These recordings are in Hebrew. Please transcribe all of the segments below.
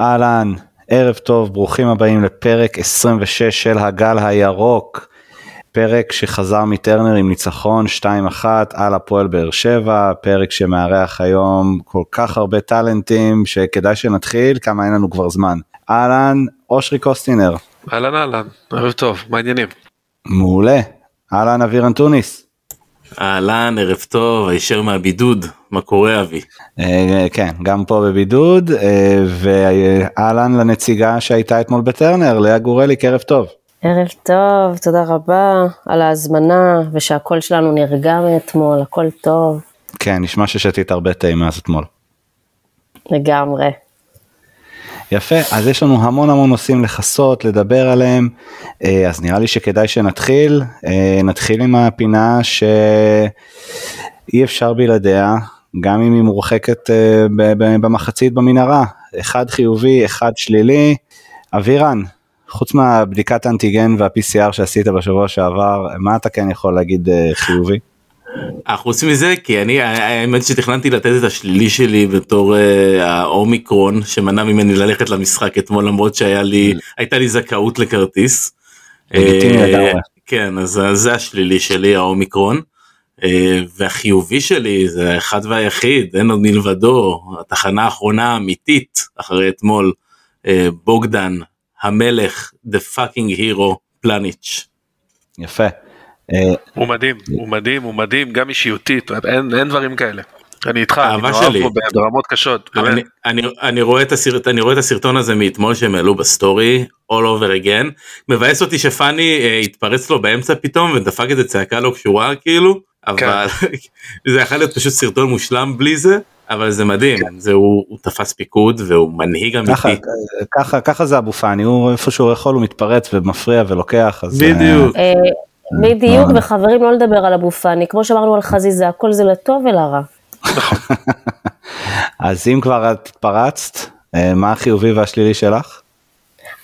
אהלן, ערב טוב, ברוכים הבאים לפרק 26 של הגל הירוק. פרק שחזר מטרנר עם ניצחון 2-1 על הפועל באר שבע, פרק שמארח היום כל כך הרבה טאלנטים שכדאי שנתחיל, כמה אין לנו כבר זמן. אהלן, אושרי קוסטינר. אהלן אהלן, ערב טוב, מה העניינים? מעולה. אהלן אביר אנטוניס. אהלן, ערב טוב, הישר מהבידוד, מה קורה אבי? אה, כן, גם פה בבידוד, אה, ואהלן לנציגה שהייתה אתמול בטרנר, לאה גורליק, ערב טוב. ערב טוב, תודה רבה על ההזמנה, ושהקול שלנו נרגע מאתמול, הכל טוב. כן, נשמע ששתית הרבה תה מאז אתמול. לגמרי. יפה, אז יש לנו המון המון נושאים לכסות, לדבר עליהם, אה, אז נראה לי שכדאי שנתחיל, אה, נתחיל עם הפינה שאי אפשר בלעדיה, גם אם היא מורחקת אה, במחצית במנהרה, אחד חיובי, אחד שלילי. אבירן, חוץ מהבדיקת האנטיגן וה-PCR שעשית בשבוע שעבר, מה אתה כן יכול להגיד חיובי? אה, חוץ מזה כי אני האמת שתכננתי לתת את השלילי שלי בתור uh, האומיקרון שמנע ממני ללכת למשחק אתמול למרות שהיה לי הייתה לי זכאות לכרטיס. Uh, כן אז זה השלילי שלי האומיקרון. Uh, והחיובי שלי זה האחד והיחיד אין עוד מלבדו התחנה האחרונה האמיתית אחרי אתמול בוגדן המלך the fucking hero פלניץ'. יפה. הוא מדהים, הוא מדהים, הוא מדהים, גם אישיותית, אין, אין דברים כאלה. אני איתך, אני מאוהב בו ברמות קשות. אני, אני, אני, רואה את הסרט, אני רואה את הסרטון הזה מאתמול שהם העלו בסטורי, all over again. מבאס אותי שפאני אה, התפרץ לו באמצע פתאום ודפק איזה צעקה לא קשורה כאילו, כן. אבל זה יכול להיות פשוט סרטון מושלם בלי זה. אבל זה מדהים, כן. זה הוא, הוא תפס פיקוד והוא מנהיג אמיתי. ככה, ככה, ככה זה אבו פאני, הוא איפה שהוא יכול הוא מתפרץ ומפריע ולוקח. אז, בדיוק. אה, בדיוק, וחברים לא לדבר על אבו פאני, כמו שאמרנו על חזיזה, הכל זה לטוב ולרע. אז אם כבר את התפרצת, אה, מה החיובי והשלילי שלך?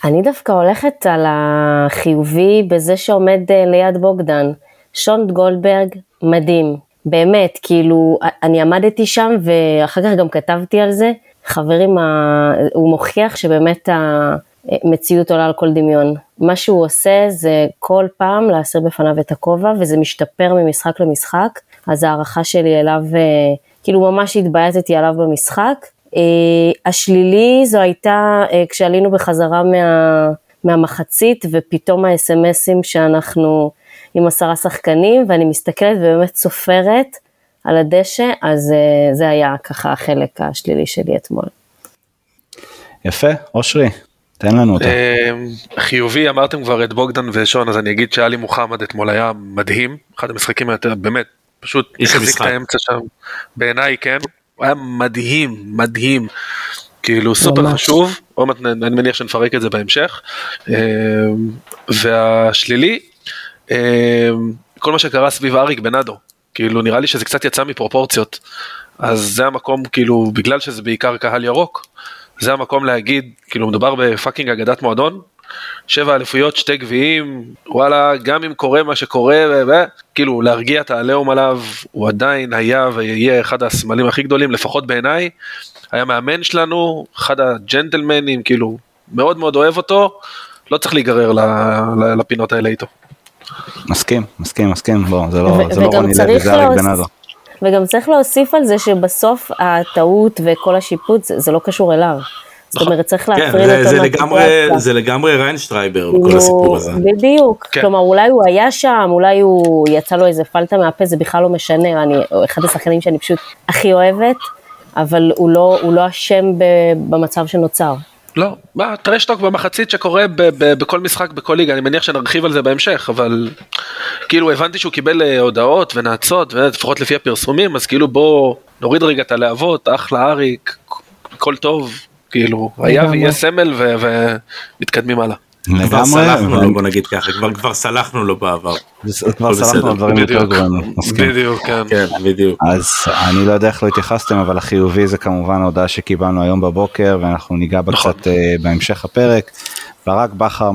אני דווקא הולכת על החיובי בזה שעומד אה, ליד בוגדן. שונט גולדברג, מדהים, באמת, כאילו, אני עמדתי שם ואחר כך גם כתבתי על זה. חברים, הוא מוכיח שבאמת המציאות עולה על כל דמיון. מה שהוא עושה זה כל פעם להסיר בפניו את הכובע, וזה משתפר ממשחק למשחק, אז ההערכה שלי אליו, אה, כאילו ממש התבייתתי עליו במשחק. אה, השלילי זו הייתה אה, כשעלינו בחזרה מה, מהמחצית, ופתאום האס.אם.אסים שאנחנו עם עשרה שחקנים, ואני מסתכלת ובאמת סופרת על הדשא, אז זה היה ככה החלק השלילי שלי אתמול. יפה, אושרי, תן לנו אותו. אמ, חיובי אמרתם כבר את בוגדן ושון אז אני אגיד שאלי מוחמד אתמול היה מדהים אחד המשחקים היותר באמת פשוט החזיק את האמצע שם. בעיניי כן. הוא היה מדהים מדהים. כאילו סופר חשוב. עוד מעט אני מניח שנפרק את זה בהמשך. אמ, והשלילי אמ, כל מה שקרה סביב אריק בנאדו. כאילו נראה לי שזה קצת יצא מפרופורציות. אז זה המקום כאילו בגלל שזה בעיקר קהל ירוק זה המקום להגיד, כאילו מדובר בפאקינג אגדת מועדון, שבע אליפויות, שתי גביעים, וואלה, גם אם קורה מה שקורה, ו... כאילו להרגיע את העליהום עליו, הוא עדיין היה ויהיה אחד הסמלים הכי גדולים, לפחות בעיניי, היה מאמן שלנו, אחד הג'נטלמנים, כאילו, מאוד מאוד אוהב אותו, לא צריך להיגרר לפינות האלה איתו. מסכים, מסכים, מסכים, בוא, זה לא, זה לא רוני לוי, זה אריק בנאדו. וגם צריך להוסיף על זה שבסוף הטעות וכל השיפוט זה, זה לא קשור אליו. זאת נכון. אומרת צריך כן, להפריד אותו זה לגמרי, זה לגמרי ריינשרייבר בכל כאילו, הסיפור הזה. בדיוק, כן. כלומר אולי הוא היה שם, אולי הוא יצא לו איזה פלטה מהפה, זה בכלל לא משנה, אני, אחד השחקנים שאני פשוט הכי אוהבת, אבל הוא לא, הוא לא אשם במצב שנוצר. לא, מה, טרשטוק במחצית שקורה ב- ב- בכל משחק בכל ליגה, אני מניח שנרחיב על זה בהמשך, אבל כאילו הבנתי שהוא קיבל אה, הודעות ונאצות, לפחות לפי הפרסומים, אז כאילו בוא נוריד רגע את הלהבות, אחלה אריק, הכל טוב, כאילו, היה ויהיה סמל ומתקדמים הלאה. כבר סלחנו לו בוא נגיד ככה כבר כבר סלחנו לו בעבר. כבר סלחנו על דברים יותר גרועים. בדיוק כן. כן בדיוק. אז אני לא יודע איך לא התייחסתם אבל החיובי זה כמובן ההודעה שקיבלנו היום בבוקר ואנחנו ניגע בה נכון. קצת אה, בהמשך הפרק. ברק בכר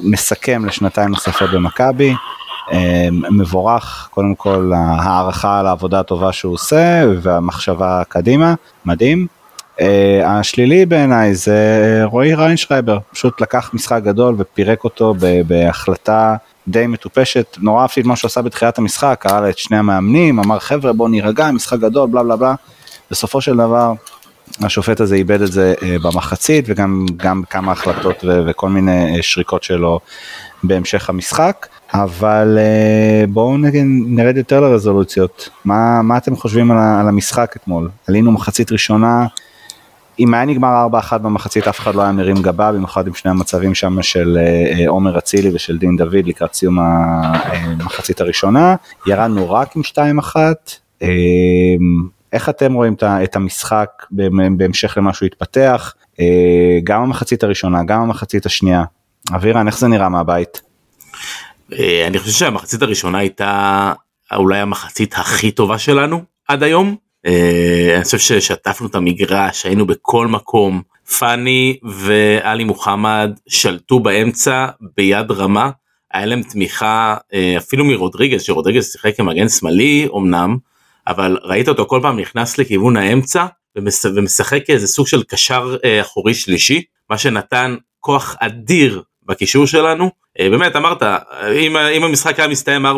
מסכם לשנתיים נוספות במכבי. אה, מבורך קודם כל הערכה על העבודה הטובה שהוא עושה והמחשבה קדימה מדהים. אה, השלילי בעיניי זה רועי ריינשרייבר, פשוט לקח משחק גדול ופירק אותו בהחלטה די מטופשת, נורא אהבתי את מה שהוא עשה בתחילת המשחק, קרא את שני המאמנים, אמר חבר'ה בוא נירגע, משחק גדול, בלה בלה בלה, בסופו של דבר השופט הזה איבד את זה אה, במחצית וגם גם כמה החלטות וכל מיני שריקות שלו בהמשך המשחק. אבל בואו נרד יותר לרזולוציות, מה, מה אתם חושבים על המשחק אתמול? עלינו מחצית ראשונה, אם היה נגמר 4-1 במחצית אף אחד לא היה מרים גבה, במיוחד עם שני המצבים שם של uh, עומר אצילי ושל דין דוד לקראת סיום המחצית הראשונה, ירדנו רק עם 2-1. Uh, איך אתם רואים את המשחק בהמשך למה שהוא התפתח, גם המחצית הראשונה, גם המחצית השנייה. אבירן, איך זה נראה מהבית? אה, אני חושב שהמחצית הראשונה הייתה אולי המחצית הכי טובה שלנו עד היום. אה, אני חושב ששטפנו את המגרש, היינו בכל מקום. פאני ואלי מוחמד שלטו באמצע ביד רמה. היה להם תמיכה אה, אפילו מרודריגז, שרודריגז שיחק כמגן שמאלי אמנם, אבל ראית אותו כל פעם נכנס לכיוון האמצע ומשחק כאיזה סוג של קשר אחורי שלישי, מה שנתן כוח אדיר בקישור שלנו. אה, באמת אמרת אם, אם המשחק היה מסתיים 4-1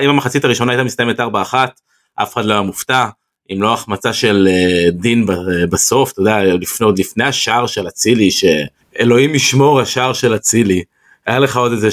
אם המחצית הראשונה הייתה מסתיימת 4-1 אף אחד לא היה מופתע אם לא החמצה של אה, דין בסוף אתה יודע לפני עוד לפני השער של אצילי שאלוהים ישמור השער של אצילי היה לך עוד איזה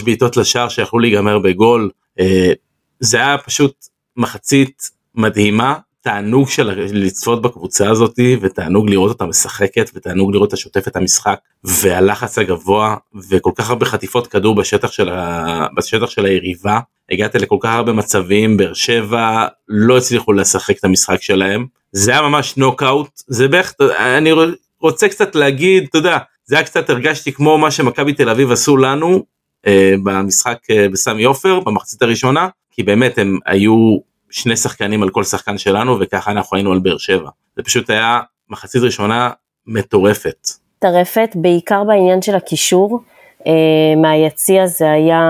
2-3 בעיטות לשער שיכלו להיגמר בגול אה, זה היה פשוט מחצית מדהימה תענוג של לצפות בקבוצה הזאת ותענוג לראות אותה משחקת ותענוג לראות אותה שוטפת את המשחק והלחץ הגבוה וכל כך הרבה חטיפות כדור בשטח של, ה... בשטח של היריבה הגעת לכל כך הרבה מצבים באר שבע לא הצליחו לשחק את המשחק שלהם זה היה ממש נוקאוט זה בערך אני רוצה קצת להגיד אתה יודע זה היה קצת הרגשתי כמו מה שמכבי תל אביב עשו לנו אה, במשחק אה, בסמי עופר במחצית הראשונה כי באמת הם היו שני שחקנים על כל שחקן שלנו וככה אנחנו היינו על באר שבע. זה פשוט היה מחצית ראשונה מטורפת. מטרפת, בעיקר בעניין של הקישור. אה, מהיציע זה היה,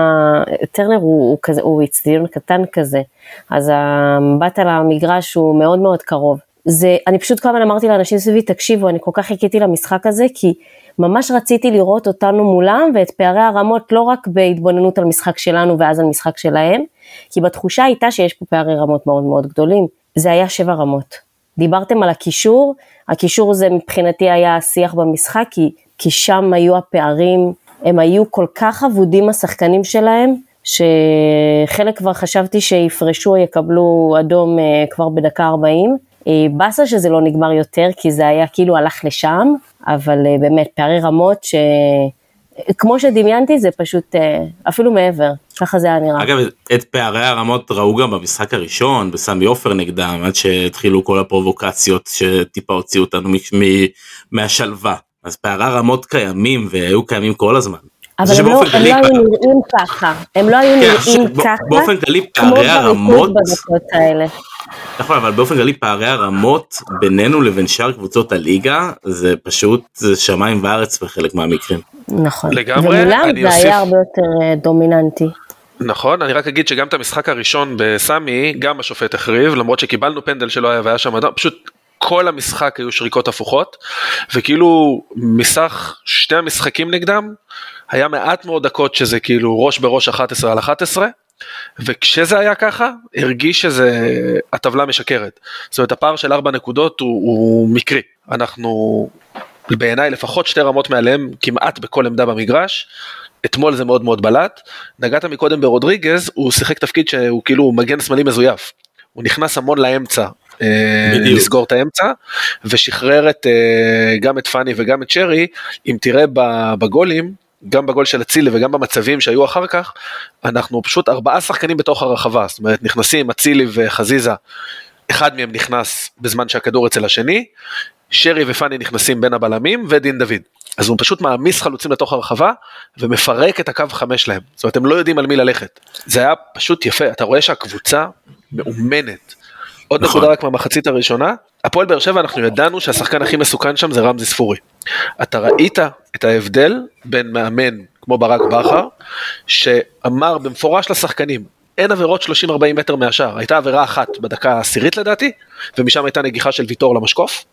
טרנר הוא, הוא כזה, הוא אצטדיון קטן כזה, אז המבט על המגרש הוא מאוד מאוד קרוב. זה, אני פשוט כל הזמן אמרתי לאנשים סביבי, תקשיבו, אני כל כך חיכיתי למשחק הזה, כי ממש רציתי לראות אותנו מולם ואת פערי הרמות לא רק בהתבוננות על משחק שלנו ואז על משחק שלהם, כי בתחושה הייתה שיש פה פערי רמות מאוד מאוד גדולים. זה היה שבע רמות. דיברתם על הקישור, הקישור זה מבחינתי היה השיח במשחק, כי, כי שם היו הפערים, הם היו כל כך אבודים השחקנים שלהם, שחלק כבר חשבתי שיפרשו או יקבלו אדום אה, כבר בדקה 40. אה, באסה שזה לא נגמר יותר, כי זה היה כאילו הלך לשם, אבל אה, באמת פערי רמות ש... כמו שדמיינתי זה פשוט אפילו מעבר, ככה זה היה נראה. אגב את פערי הרמות ראו גם במשחק הראשון בסמי עופר נגדם עד שהתחילו כל הפרובוקציות שטיפה הוציאו אותנו מהשלווה אז פערי הרמות קיימים והיו קיימים כל הזמן. אבל הם לא, הם לא היו נראים ככה, הם לא היו כן, נראים ככה, באופן כללי פערי הרמות, נכון אבל באופן כללי פערי הרמות בינינו לבין שאר קבוצות הליגה זה פשוט זה שמיים וארץ בחלק מהמקרים. נכון, לגמרי, ומולם זה אוסיף... היה הרבה יותר אה, דומיננטי. נכון, אני רק אגיד שגם את המשחק הראשון בסמי, גם השופט החריב, למרות שקיבלנו פנדל שלא היה והיה שם אדם, פשוט כל המשחק היו שריקות הפוכות, וכאילו מסך שתי המשחקים נגדם, היה מעט מאוד דקות שזה כאילו ראש בראש 11 על 11, וכשזה היה ככה, הרגיש שזה הטבלה משקרת. זאת אומרת, הפער של 4 נקודות הוא, הוא מקרי. אנחנו, בעיניי לפחות שתי רמות מעליהם כמעט בכל עמדה במגרש. אתמול זה מאוד מאוד בלט. נגעת מקודם ברודריגז, הוא שיחק תפקיד שהוא כאילו מגן שמאלי מזויף. הוא נכנס המון לאמצע, בדיוק. לסגור את האמצע, ושחרר את, אה, גם את פאני וגם את שרי, אם תראה בגולים, גם בגול של אצילי וגם במצבים שהיו אחר כך, אנחנו פשוט ארבעה שחקנים בתוך הרחבה, זאת אומרת נכנסים אצילי וחזיזה, אחד מהם נכנס בזמן שהכדור אצל השני, שרי ופאני נכנסים בין הבלמים ודין דוד. אז הוא פשוט מעמיס חלוצים לתוך הרחבה ומפרק את הקו חמש להם. זאת אומרת הם לא יודעים על מי ללכת. זה היה פשוט יפה, אתה רואה שהקבוצה מאומנת. עוד נכון. נקודה רק מהמחצית הראשונה, הפועל באר שבע אנחנו ידענו שהשחקן הכי מסוכן שם זה רמזי ספורי. אתה ראית את ההבדל בין מאמן כמו ברק בכר, שאמר במפורש לשחקנים, אין עבירות 30-40 מטר מהשאר, הייתה עבירה אחת בדקה העשירית לדעתי, ומשם הייתה נגיחה של ויטור למשקוף.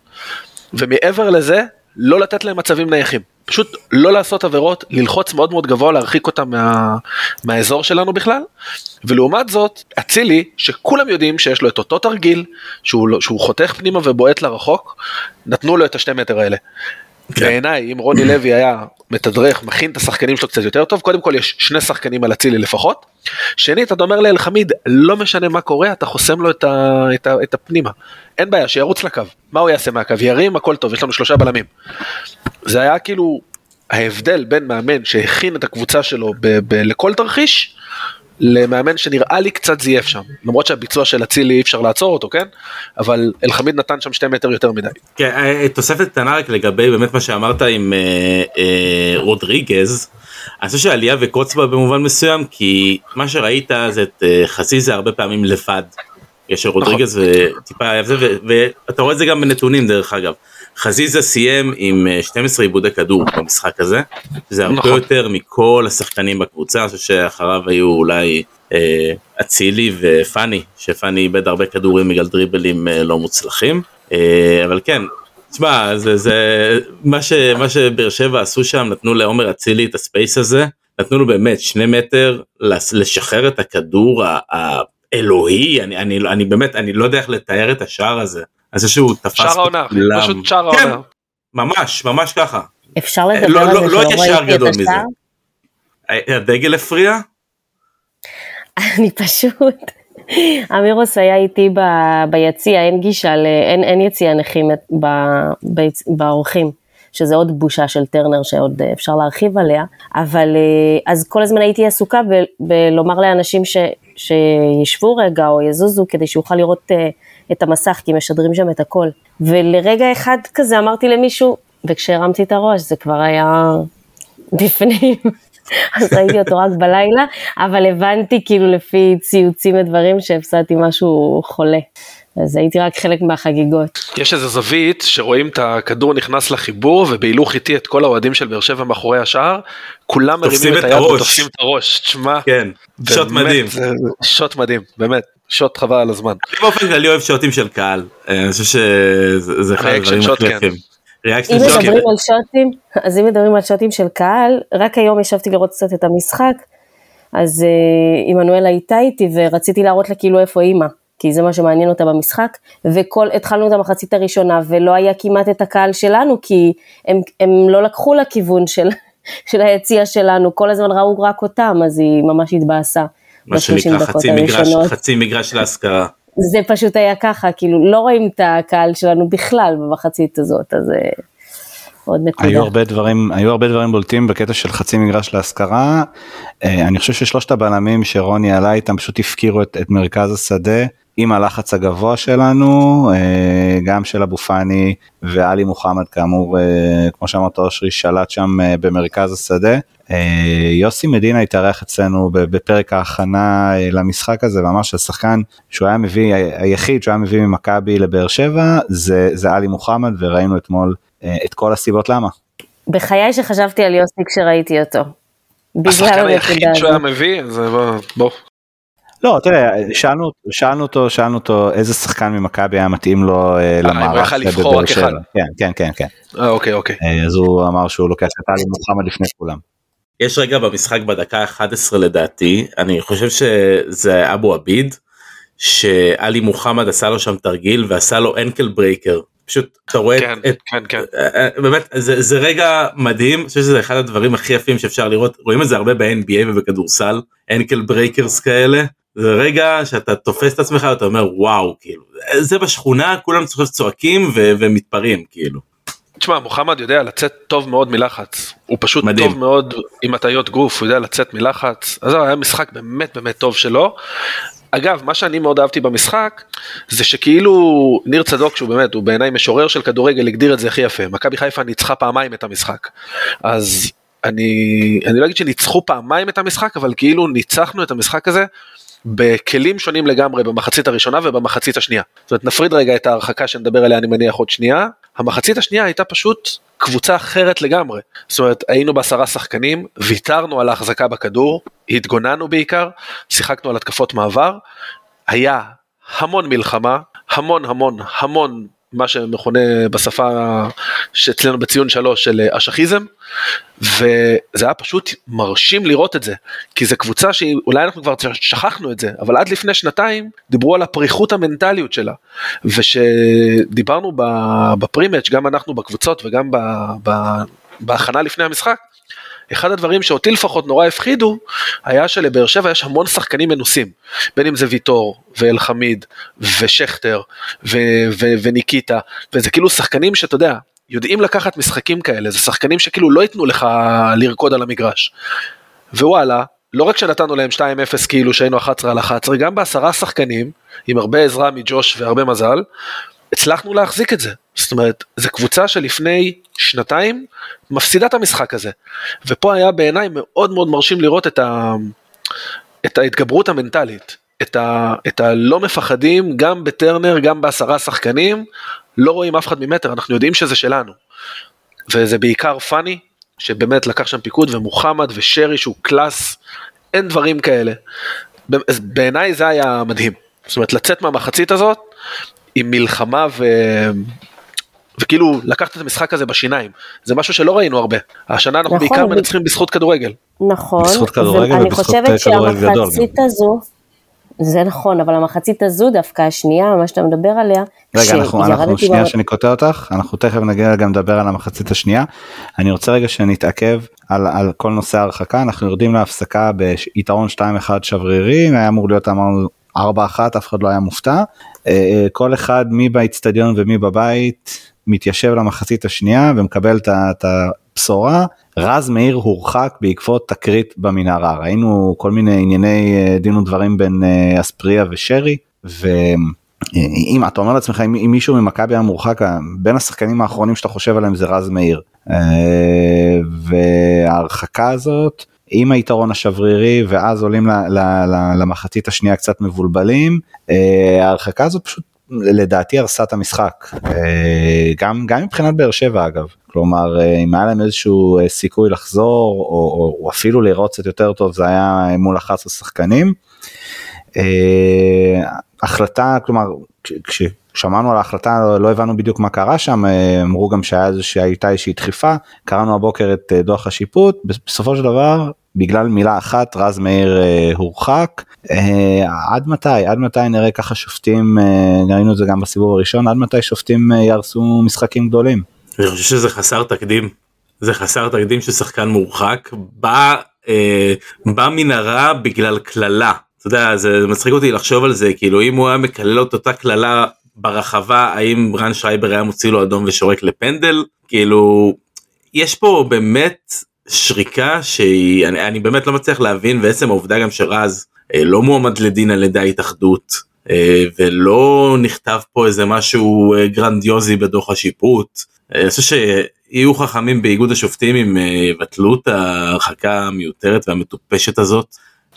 ומעבר לזה, לא לתת להם מצבים נייחים. פשוט לא לעשות עבירות, ללחוץ מאוד מאוד גבוה, להרחיק אותם מה, מהאזור שלנו בכלל. ולעומת זאת, אצילי, שכולם יודעים שיש לו את אותו תרגיל, שהוא, לא- שהוא חותך פנימה ובועט לרחוק, נתנו לו את השתי מטר האלה. כן. בעיניי, אם רוני לוי היה מתדרך, מכין את השחקנים שלו קצת יותר טוב, קודם כל יש שני שחקנים על אצילי לפחות. שנית, אתה אומר לאלחמיד, לא משנה מה קורה, אתה חוסם לו את, ה, את, ה, את הפנימה. אין בעיה, שירוץ לקו. מה הוא יעשה מהקו? ירים, הכל טוב, יש לנו שלושה בלמים. זה היה כאילו ההבדל בין מאמן שהכין את הקבוצה שלו ב- ב- לכל תרחיש, למאמן שנראה לי קצת זייף שם. למרות שהביצוע של אצילי אי אפשר לעצור אותו, כן? אבל אלחמיד נתן שם שתי מטר יותר מדי. כן, אה, תוספת קטנה רק לגבי באמת מה שאמרת עם אה, אה, רודריגז. אני חושב שהעלייה וקוץ בה במובן מסוים כי מה שראית זה את אה, חזיזה הרבה פעמים לבד. יש רודריגז וטיפה זה ו- ואתה רואה את זה גם בנתונים דרך אגב. חזיזה סיים עם אה, 12 עיבודי כדור במשחק הזה. זה הרבה נכון. יותר מכל השחקנים בקבוצה. אני חושב שאחריו היו אולי אה, אצילי ופאני שפאני איבד הרבה כדורים בגלל דריבלים אה, לא מוצלחים. אה, אבל כן תשמע, זה, זה, מה, ש, מה שבאר שבע עשו שם, נתנו לעומר אצילי את הספייס הזה, נתנו לו באמת שני מטר לשחרר את הכדור האלוהי, אני, אני, אני באמת, אני לא יודע איך לתאר את השער הזה. אז שהוא תפס שער העונה. פשוט שער כן, העונה. ממש, ממש ככה. אפשר לא- לדבר על לא- זה לא שלא שער ראיתי את גדול מזה. השער? הדגל הפריע? אני פשוט, אמירוס היה איתי ב- ביציע, אין גישה, ל- אין, אין יציע נכים ב- ביצ- באורחים, שזה עוד בושה של טרנר שעוד אה, אפשר להרחיב עליה, אבל אה, אז כל הזמן הייתי עסוקה ב- בלומר לאנשים ש, שישבו רגע או יזוזו כדי שיוכל לראות אה, את המסך, כי משדרים שם את הכל. ולרגע אחד כזה אמרתי למישהו, וכשהרמתי את הראש זה כבר היה בפנים. אז ראיתי אותו רק בלילה, אבל הבנתי כאילו לפי ציוצים ודברים שהפסדתי משהו חולה. אז הייתי רק חלק מהחגיגות. יש איזה זווית שרואים את הכדור נכנס לחיבור ובהילוך איטי את כל האוהדים של באר שבע מאחורי השער, כולם מרימים את את היד הראש. ותופסים את הראש, תשמע, כן, שוט מדהים. שוט מדהים, באמת, שוט חבל על הזמן. אני באופן כללי אוהב שוטים של קהל, אה, אני חושב שזה זה אחד הדברים הכי כן. יפים. אם מדברים על שוטים, אז אם מדברים על שוטים של קהל, רק היום ישבתי לראות קצת את המשחק, אז אה, עמנואלה הייתה איתי ורציתי להראות לה כאילו איפה אימא, כי זה מה שמעניין אותה במשחק, והתחלנו את המחצית הראשונה ולא היה כמעט את הקהל שלנו, כי הם, הם לא לקחו לכיוון של, של היציע שלנו, כל הזמן ראו רק אותם, אז היא ממש התבאסה. מה ב-30 שנקרא חצי מגרש. חצי מגרש להשכרה. זה פשוט היה ככה, כאילו לא רואים את הקהל שלנו בכלל במחצית הזאת, אז אה, עוד נקודה. היו הרבה דברים היו הרבה דברים בולטים בקטע של חצי מגרש להשכרה. אה, אני חושב ששלושת הבלמים שרוני עלה איתם פשוט הפקירו את, את מרכז השדה עם הלחץ הגבוה שלנו אה, גם של אבו פאני ואלי מוחמד כאמור אה, כמו שאמרת אושרי שלט שם אה, במרכז השדה. יוסי מדינה התארח אצלנו בפרק ההכנה למשחק הזה ואמר שהשחקן שהוא היה מביא היחיד שהוא היה מביא ממכבי לבאר שבע זה זה עלי מוחמד וראינו אתמול את כל הסיבות למה. בחיי שחשבתי על יוסי כשראיתי אותו. בגלל השחקן היחיד שהוא היה. מביא, בוא, בוא. לא תראה שאלנו שאלנו אותו שאלנו אותו איזה שחקן ממכבי היה מתאים לו אה, אם הוא למערך יכל לבחור בבאר רק שבע. אחד. כן כן כן כן אה, אוקיי, אוקיי. אה, אז הוא אמר שהוא לוקח את עלי מוחמד לפני כולם. יש רגע במשחק בדקה 11 לדעתי, אני חושב שזה אבו עביד, שעלי מוחמד עשה לו שם תרגיל ועשה לו ankle breaker. פשוט אתה רואה כן, את, כן, כן. אה, אה, באמת זה, זה רגע מדהים, אני חושב שזה אחד הדברים הכי יפים שאפשר לראות, רואים את זה הרבה ב-NBA ובכדורסל, ankle breakers כאלה. זה רגע שאתה תופס את עצמך ואתה אומר וואו כאילו זה בשכונה כולם צועקים ו- ומתפרעים כאילו. תשמע, מוחמד יודע לצאת טוב מאוד מלחץ. הוא פשוט מדהים. טוב מאוד עם הטיות גוף, הוא יודע לצאת מלחץ. אז היה משחק באמת באמת טוב שלו. אגב, מה שאני מאוד אהבתי במשחק, זה שכאילו ניר צדוק, שהוא באמת, הוא בעיניי משורר של כדורגל, הגדיר את זה הכי יפה. מכבי חיפה ניצחה פעמיים את המשחק. אז אני, אני לא אגיד שניצחו פעמיים את המשחק, אבל כאילו ניצחנו את המשחק הזה בכלים שונים לגמרי במחצית הראשונה ובמחצית השנייה. זאת אומרת, נפריד רגע את ההרחקה שנדבר עליה אני מניח עוד שנייה. המחצית השנייה הייתה פשוט קבוצה אחרת לגמרי. זאת אומרת, היינו בעשרה שחקנים, ויתרנו על ההחזקה בכדור, התגוננו בעיקר, שיחקנו על התקפות מעבר, היה המון מלחמה, המון המון המון מה שמכונה בשפה שאצלנו בציון שלוש של אשכיזם, וזה היה פשוט מרשים לראות את זה, כי זו קבוצה שאולי אנחנו כבר שכחנו את זה, אבל עד לפני שנתיים דיברו על הפריחות המנטליות שלה, ושדיברנו בפרימץ', גם אנחנו בקבוצות וגם בהכנה לפני המשחק, אחד הדברים שאותי לפחות נורא הפחידו, היה שלבאר שבע יש המון שחקנים מנוסים, בין אם זה ויטור, ואלחמיד, ושכטר, ו- ו- וניקיטה, וזה כאילו שחקנים שאתה יודע, יודעים לקחת משחקים כאלה, זה שחקנים שכאילו לא ייתנו לך לרקוד על המגרש. ווואלה, לא רק שנתנו להם 2-0 כאילו שהיינו 11 על 11, גם בעשרה שחקנים, עם הרבה עזרה מג'וש והרבה מזל, הצלחנו להחזיק את זה. זאת אומרת, זו קבוצה שלפני שנתיים מפסידה את המשחק הזה. ופה היה בעיניי מאוד מאוד מרשים לראות את, ה, את ההתגברות המנטלית. את, ה, את הלא מפחדים, גם בטרנר, גם בעשרה שחקנים, לא רואים אף אחד ממטר, אנחנו יודעים שזה שלנו. וזה בעיקר פאני, שבאמת לקח שם פיקוד, ומוחמד ושרי שהוא קלאס, אין דברים כאלה. בעיניי זה היה מדהים. זאת אומרת, לצאת מהמחצית הזאת עם מלחמה ו... וכאילו לקחת את המשחק הזה בשיניים, זה משהו שלא ראינו הרבה. השנה אנחנו נכון, בעיקר ב... מנצחים בזכות כדורגל. נכון, בזכות כדורגל ובזכות כדורגל גדול. אני חושבת שהמחצית הזו, זה נכון, אבל המחצית הזו דווקא השנייה, מה שאתה מדבר עליה, רגע, אנחנו, אנחנו שנייה שאני קוטע אותך, אנחנו תכף נגיע גם לדבר על המחצית השנייה. אני רוצה רגע שנתעכב על, על כל נושא ההרחקה, אנחנו יורדים להפסקה ביתרון 2-1 שברירי, היה אמור להיות אמרנו 4-1, אף אחד לא היה מופתע. אה, אה, כל אחד מי באיצטדיון ומי בבית מתיישב למחצית השנייה ומקבל את הבשורה. רז מאיר הורחק בעקבות תקרית במנהרה ראינו כל מיני ענייני אה, דין ודברים בין אספריה ושרי ואם אתה אומר לעצמך אם, אם מישהו ממכבי היה מורחק בין השחקנים האחרונים שאתה חושב עליהם זה רז מאיר וההרחקה הזאת עם היתרון השברירי ואז עולים למחצית השנייה קצת מבולבלים. אה, ההרחקה הזאת פשוט לדעתי הרסה את המשחק אה, גם גם מבחינת באר שבע אגב כלומר אה, אם היה להם איזשהו סיכוי לחזור או, או, או אפילו לראות קצת יותר טוב זה היה מול 11 שחקנים. החלטה כלומר כששמענו על ההחלטה לא, לא הבנו בדיוק מה קרה שם אמרו גם שהייתה איזושהי דחיפה קראנו הבוקר את דוח השיפוט בסופו של דבר בגלל מילה אחת רז מאיר אה, הורחק. אה, עד מתי? עד מתי נראה ככה שופטים אה, ראינו את זה גם בסיבוב הראשון עד מתי שופטים אה, יהרסו משחקים גדולים. אני חושב שזה חסר תקדים. זה חסר תקדים ששחקן מורחק בא אה, במנהרה בגלל קללה. אתה יודע זה מצחיק אותי לחשוב על זה כאילו אם הוא היה מקלל את אותה קללה ברחבה האם ריינשרייבר היה מוציא לו אדום ושורק לפנדל? כאילו יש פה באמת שריקה שהיא אני, אני באמת לא מצליח להבין ועצם העובדה גם שרז אה, לא מועמד לדין על ידי ההתאחדות אה, ולא נכתב פה איזה משהו אה, גרנדיוזי בדוח השיפוט. אה, אני חושב שיהיו חכמים באיגוד השופטים אם אה, יבטלו את ההרחקה המיותרת והמטופשת הזאת.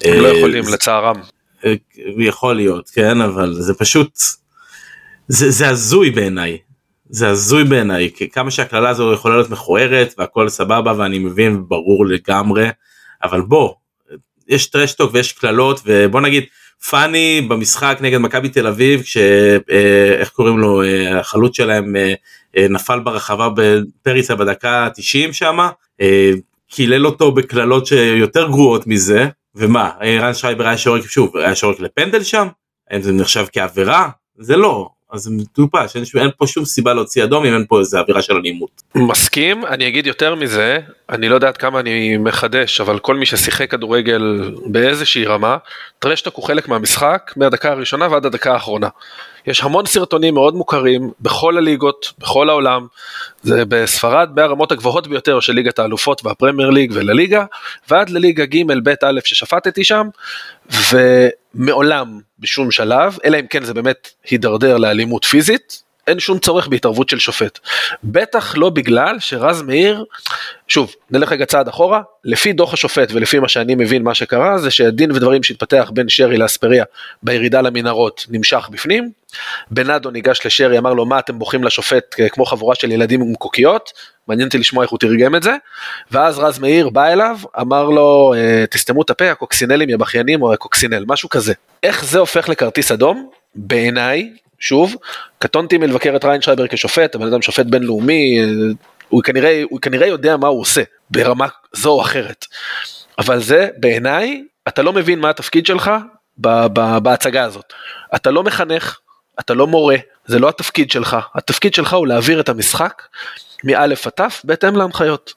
הם לא יכולים לצערם. יכול להיות כן אבל זה פשוט זה, זה הזוי בעיניי זה הזוי בעיניי כמה שהקללה הזו יכולה להיות מכוערת והכל סבבה ואני מבין ברור לגמרי אבל בוא יש טרשטוק ויש קללות ובוא נגיד פאני במשחק נגד מכבי תל אביב כשאיך אה, קוראים לו אה, החלוץ שלהם אה, נפל ברחבה בפריסה בדקה 90 שמה קילל אותו בקללות שיותר גרועות מזה ומה רן שרייבר היה שורק שוב היה שורק לפנדל שם? האם זה נחשב כעבירה? זה לא אז מטופש, אין פה שום סיבה להוציא אדום אם אין פה איזה אווירה של אלימות. מסכים, אני אגיד יותר מזה, אני לא יודע כמה אני מחדש, אבל כל מי ששיחק כדורגל באיזושהי רמה, טרשטוק הוא חלק מהמשחק מהדקה הראשונה ועד הדקה האחרונה. יש המון סרטונים מאוד מוכרים בכל הליגות, בכל העולם, זה בספרד ברמות הגבוהות ביותר של ליגת האלופות והפרמייר ליג ולליגה, ועד לליגה ג' ב' א' ששפטתי שם, ומעולם בשום שלב, אלא אם כן זה באמת הידרדר לאלימות פיזית, אין שום צורך בהתערבות של שופט. בטח לא בגלל שרז מאיר, שוב, נלך רגע צעד אחורה, לפי דוח השופט ולפי מה שאני מבין מה שקרה, זה שהדין ודברים שהתפתח בין שרי לאספריה בירידה למנהרות נמשך בפנים. בנאדו ניגש לשרי, אמר לו מה אתם בוכים לשופט כמו חבורה של ילדים עם קוקיות, מעניין אותי לשמוע איך הוא תרגם את זה. ואז רז מאיר בא אליו, אמר לו אה, תסתמו את הפה הקוקסינלים יא בכיינים או הקוקסינל, משהו כזה. איך זה הופך לכרטיס אדום? בעיניי שוב, קטונתי מלבקר את ריינשרייבר כשופט, הבן אדם שופט בינלאומי, הוא כנראה, הוא כנראה יודע מה הוא עושה, ברמה זו או אחרת. אבל זה, בעיניי, אתה לא מבין מה התפקיד שלך ב- ב- בהצגה הזאת. אתה לא מחנך, אתה לא מורה, זה לא התפקיד שלך. התפקיד שלך הוא להעביר את המשחק מא' עד ת' בהתאם להנחיות.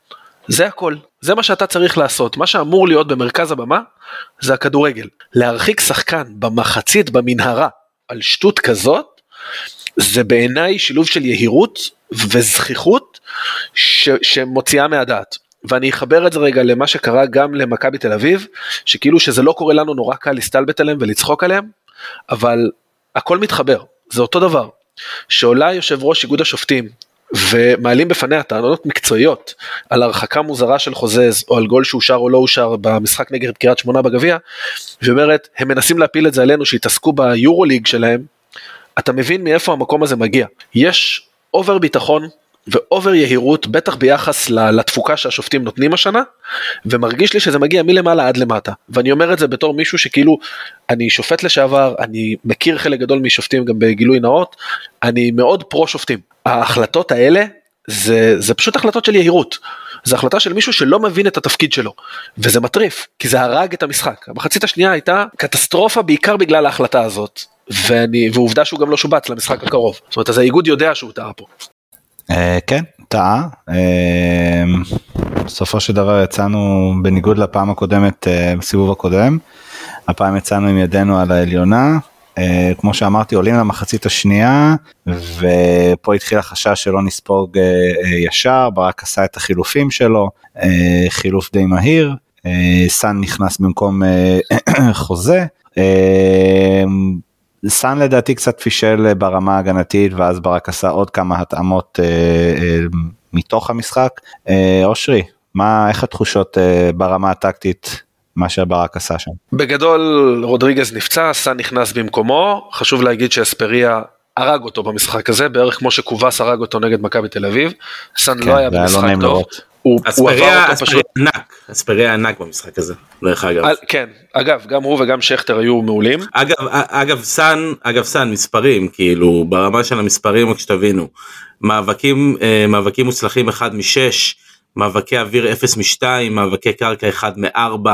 זה הכל, זה מה שאתה צריך לעשות. מה שאמור להיות במרכז הבמה זה הכדורגל. להרחיק שחקן במחצית במנהרה על שטות כזאת, זה בעיניי שילוב של יהירות וזכיחות ש- שמוציאה מהדעת. ואני אחבר את זה רגע למה שקרה גם למכבי תל אביב, שכאילו שזה לא קורה לנו נורא קל להסתלבט עליהם ולצחוק עליהם, אבל הכל מתחבר, זה אותו דבר. שעולה יושב ראש איגוד השופטים ומעלים בפניה טענות מקצועיות על הרחקה מוזרה של חוזז או על גול שאושר או לא אושר במשחק נגד קריית שמונה בגביע, והיא אומרת הם מנסים להפיל את זה עלינו שיתעסקו ב Euro League שלהם, אתה מבין מאיפה המקום הזה מגיע. יש over ביטחון ו over יהירות בטח ביחס לתפוקה שהשופטים נותנים השנה ומרגיש לי שזה מגיע מלמעלה עד למטה ואני אומר את זה בתור מישהו שכאילו אני שופט לשעבר אני מכיר חלק גדול משופטים גם בגילוי נאות אני מאוד פרו שופטים ההחלטות האלה זה, זה פשוט החלטות של יהירות. זו החלטה של מישהו שלא מבין את התפקיד שלו, וזה מטריף, כי זה הרג את המשחק. המחצית השנייה הייתה קטסטרופה בעיקר בגלל ההחלטה הזאת, ואני, ועובדה שהוא גם לא שובץ למשחק הקרוב. זאת אומרת, אז האיגוד יודע שהוא טעה פה. אה, כן, טעה. אה, בסופו של דבר יצאנו בניגוד לפעם הקודמת, אה, בסיבוב הקודם. הפעם יצאנו עם ידינו על העליונה. כמו שאמרתי עולים למחצית השנייה ופה התחיל החשש שלא נספוג ישר ברק עשה את החילופים שלו חילוף די מהיר סאן נכנס במקום חוזה סאן לדעתי קצת פישל ברמה ההגנתית ואז ברק עשה עוד כמה התאמות אה, אה, מתוך המשחק. אה, אושרי, מה איך התחושות אה, ברמה הטקטית מה שברק עשה שם? בגדול רודריגז נפצע, סאן נכנס במקומו, חשוב להגיד שאספריה הרג אותו במשחק הזה בערך כמו שקובס הרג אותו נגד מכבי תל אביב. סאן כן, לא היה לא במשחק נעים טוב. לראות. הוא, הוא עבר אותו פשוט. ענק, אספריה ענק במשחק הזה, דרך אגב. על- כן, אגב, גם הוא וגם שכטר היו מעולים. אגב, אגב סאן, אגב סאן, מספרים, כאילו, ברמה של המספרים, רק שתבינו, מאבקים, אה, מאבקים מוצלחים 1 מ-6, מאבקי אוויר 0 מ-2, מאבקי קרקע 1 מ-4,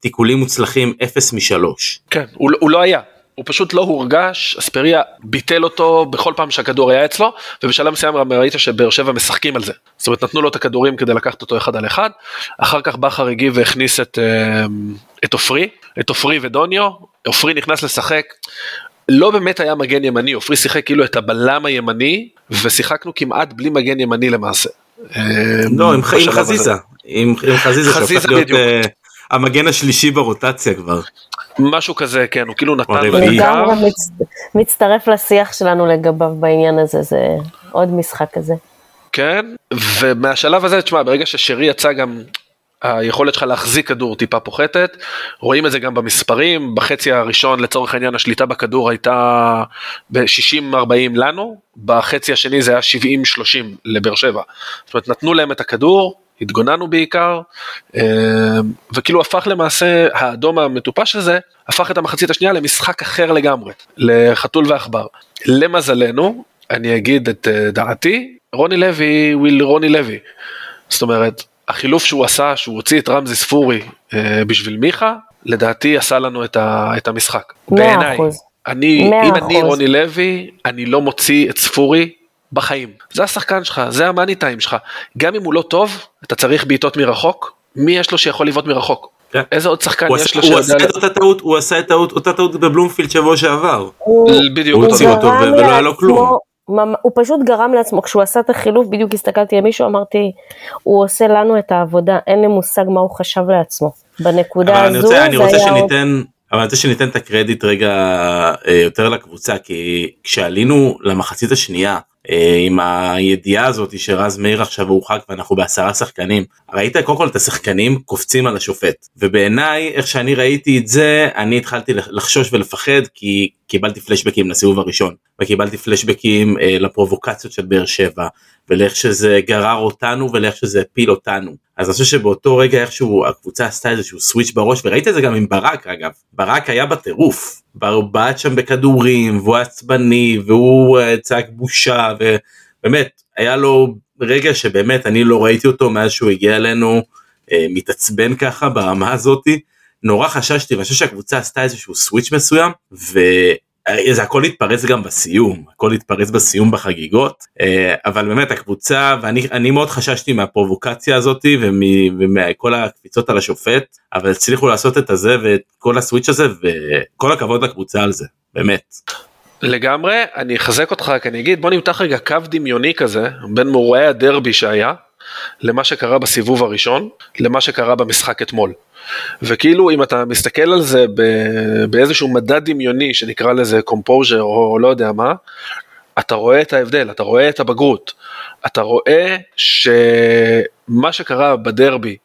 תיקולים מוצלחים 0 מ-3. כן, הוא, לא- הוא לא היה. הוא פשוט לא הורגש, אספריה ביטל אותו בכל פעם שהכדור היה אצלו, ובשלב מסוים גם ראית שבאר שבע משחקים על זה. זאת אומרת, נתנו לו את הכדורים כדי לקחת אותו אחד על אחד, אחר כך בכר הגיב והכניס את, אה, עופרי, את עופרי ודוניו, עופרי נכנס לשחק, לא באמת היה מגן ימני, עופרי שיחק כאילו את הבלם הימני, ושיחקנו כמעט בלי מגן ימני למעשה. אה, לא, עם, הזה. חזיזה, עם, חזיזה חזיזה שהופך להיות בדיוק. אה, המגן השלישי ברוטציה כבר. משהו כזה, כן, הוא כאילו נתן לו. לגמרי מצ... מצטרף לשיח שלנו לגביו בעניין הזה, זה עוד משחק כזה. כן, ומהשלב הזה, תשמע, ברגע ששרי יצא גם, היכולת שלך להחזיק כדור טיפה פוחתת, רואים את זה גם במספרים, בחצי הראשון לצורך העניין השליטה בכדור הייתה ב-60-40 לנו, בחצי השני זה היה 70-30 לבאר שבע. זאת אומרת, נתנו להם את הכדור, התגוננו בעיקר, אה, וכאילו הפך למעשה, האדום המטופש הזה, הפך את המחצית השנייה למשחק אחר לגמרי, לחתול ועכבר. למזלנו, אני אגיד את אה, דעתי, רוני לוי וויל רוני לוי. זאת אומרת, החילוף שהוא עשה, שהוא הוציא את רמזי ספורי אה, בשביל מיכה, לדעתי עשה לנו את, ה, את המשחק. בעיניי. אני, אם אני. רוני לוי, אני לא מוציא את ספורי בחיים. זה השחקן שלך, זה המאני טיים שלך. גם אם הוא לא טוב, אתה צריך בעיטות מרחוק, מי יש לו שיכול לבעוט מרחוק? כן. איזה עוד שחקן יש לו הוא עשה שיודע... את אותה טעות, הוא עשה את טעות, אותה טעות בבלומפילד שבוע שעבר. הוא, בדיוק, הוא הוציא. אותו ולא היה לו כלום. הוא פשוט גרם לעצמו, כשהוא עשה את החילוף, בדיוק הסתכלתי על מישהו, אמרתי, הוא עושה לנו את העבודה, אין לי מושג מה הוא חשב לעצמו. בנקודה אבל אני הזו, רוצה, אני זה רוצה היה עוד... שניתן, אבל אני רוצה שניתן את הקרדיט רגע אה, יותר לקבוצה, כי כשעלינו למחצית השנייה, עם הידיעה הזאת שרז מאיר עכשיו הורחק ואנחנו בעשרה שחקנים, ראית? קודם כל את השחקנים קופצים על השופט, ובעיניי איך שאני ראיתי את זה, אני התחלתי לחשוש ולפחד, כי קיבלתי פלשבקים לסיבוב הראשון וקיבלתי פלשבקים אה, לפרובוקציות של באר שבע ולאיך שזה גרר אותנו ולאיך שזה הפיל אותנו. אז אני חושב שבאותו רגע איכשהו הקבוצה עשתה איזשהו סוויץ' בראש וראית את זה גם עם ברק אגב. ברק היה בטירוף. הוא בעט שם בכדורים והוא עצבני והוא uh, צעק בושה ובאמת היה לו רגע שבאמת אני לא ראיתי אותו מאז שהוא הגיע אלינו uh, מתעצבן ככה ברמה הזאתי נורא חששתי ואני חושב שהקבוצה עשתה איזשהו סוויץ' מסוים וזה הכל התפרץ גם בסיום הכל התפרץ בסיום בחגיגות אה, אבל באמת הקבוצה ואני מאוד חששתי מהפרובוקציה הזאתי ומכל הקפיצות על השופט אבל הצליחו לעשות את הזה ואת כל הסוויץ' הזה וכל הכבוד לקבוצה על זה באמת. לגמרי אני אחזק אותך רק אני אגיד בוא נמתח רגע קו דמיוני כזה בין מאורעי הדרבי שהיה למה שקרה בסיבוב הראשון למה שקרה במשחק אתמול. וכאילו אם אתה מסתכל על זה באיזשהו מדד דמיוני שנקרא לזה קומפוז'ר או לא יודע מה, אתה רואה את ההבדל, אתה רואה את הבגרות, אתה רואה שמה שקרה בדרבי,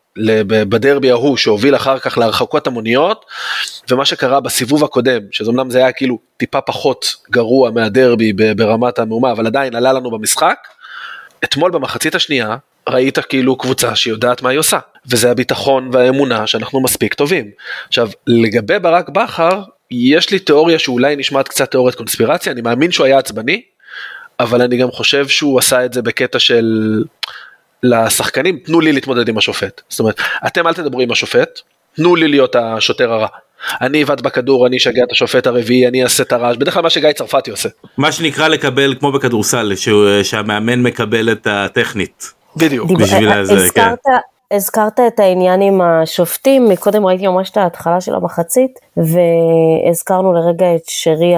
בדרבי ההוא שהוביל אחר כך להרחקות המוניות, ומה שקרה בסיבוב הקודם, שזה אמנם זה היה כאילו טיפה פחות גרוע מהדרבי ברמת המהומה, אבל עדיין עלה לנו במשחק, אתמול במחצית השנייה ראית כאילו קבוצה שיודעת מה היא עושה, וזה הביטחון והאמונה שאנחנו מספיק טובים. עכשיו, לגבי ברק בכר, יש לי תיאוריה שאולי נשמעת קצת תיאוריית קונספירציה, אני מאמין שהוא היה עצבני, אבל אני גם חושב שהוא עשה את זה בקטע של לשחקנים, תנו לי להתמודד עם השופט. זאת אומרת, אתם אל תדברו עם השופט, תנו לי להיות השוטר הרע. אני אבעט בכדור, אני אשגע את השופט הרביעי, אני אעשה את הרעש, בדרך כלל מה שגיא צרפתי עושה. מה שנקרא לקבל כמו בכדורסל, שהמאמן מקבל את הטכנית. בדיוק. בשביל הזה, הזכרת, כן. הזכרת את העניין עם השופטים, מקודם ראיתי ממש את ההתחלה של המחצית, והזכרנו לרגע את שרי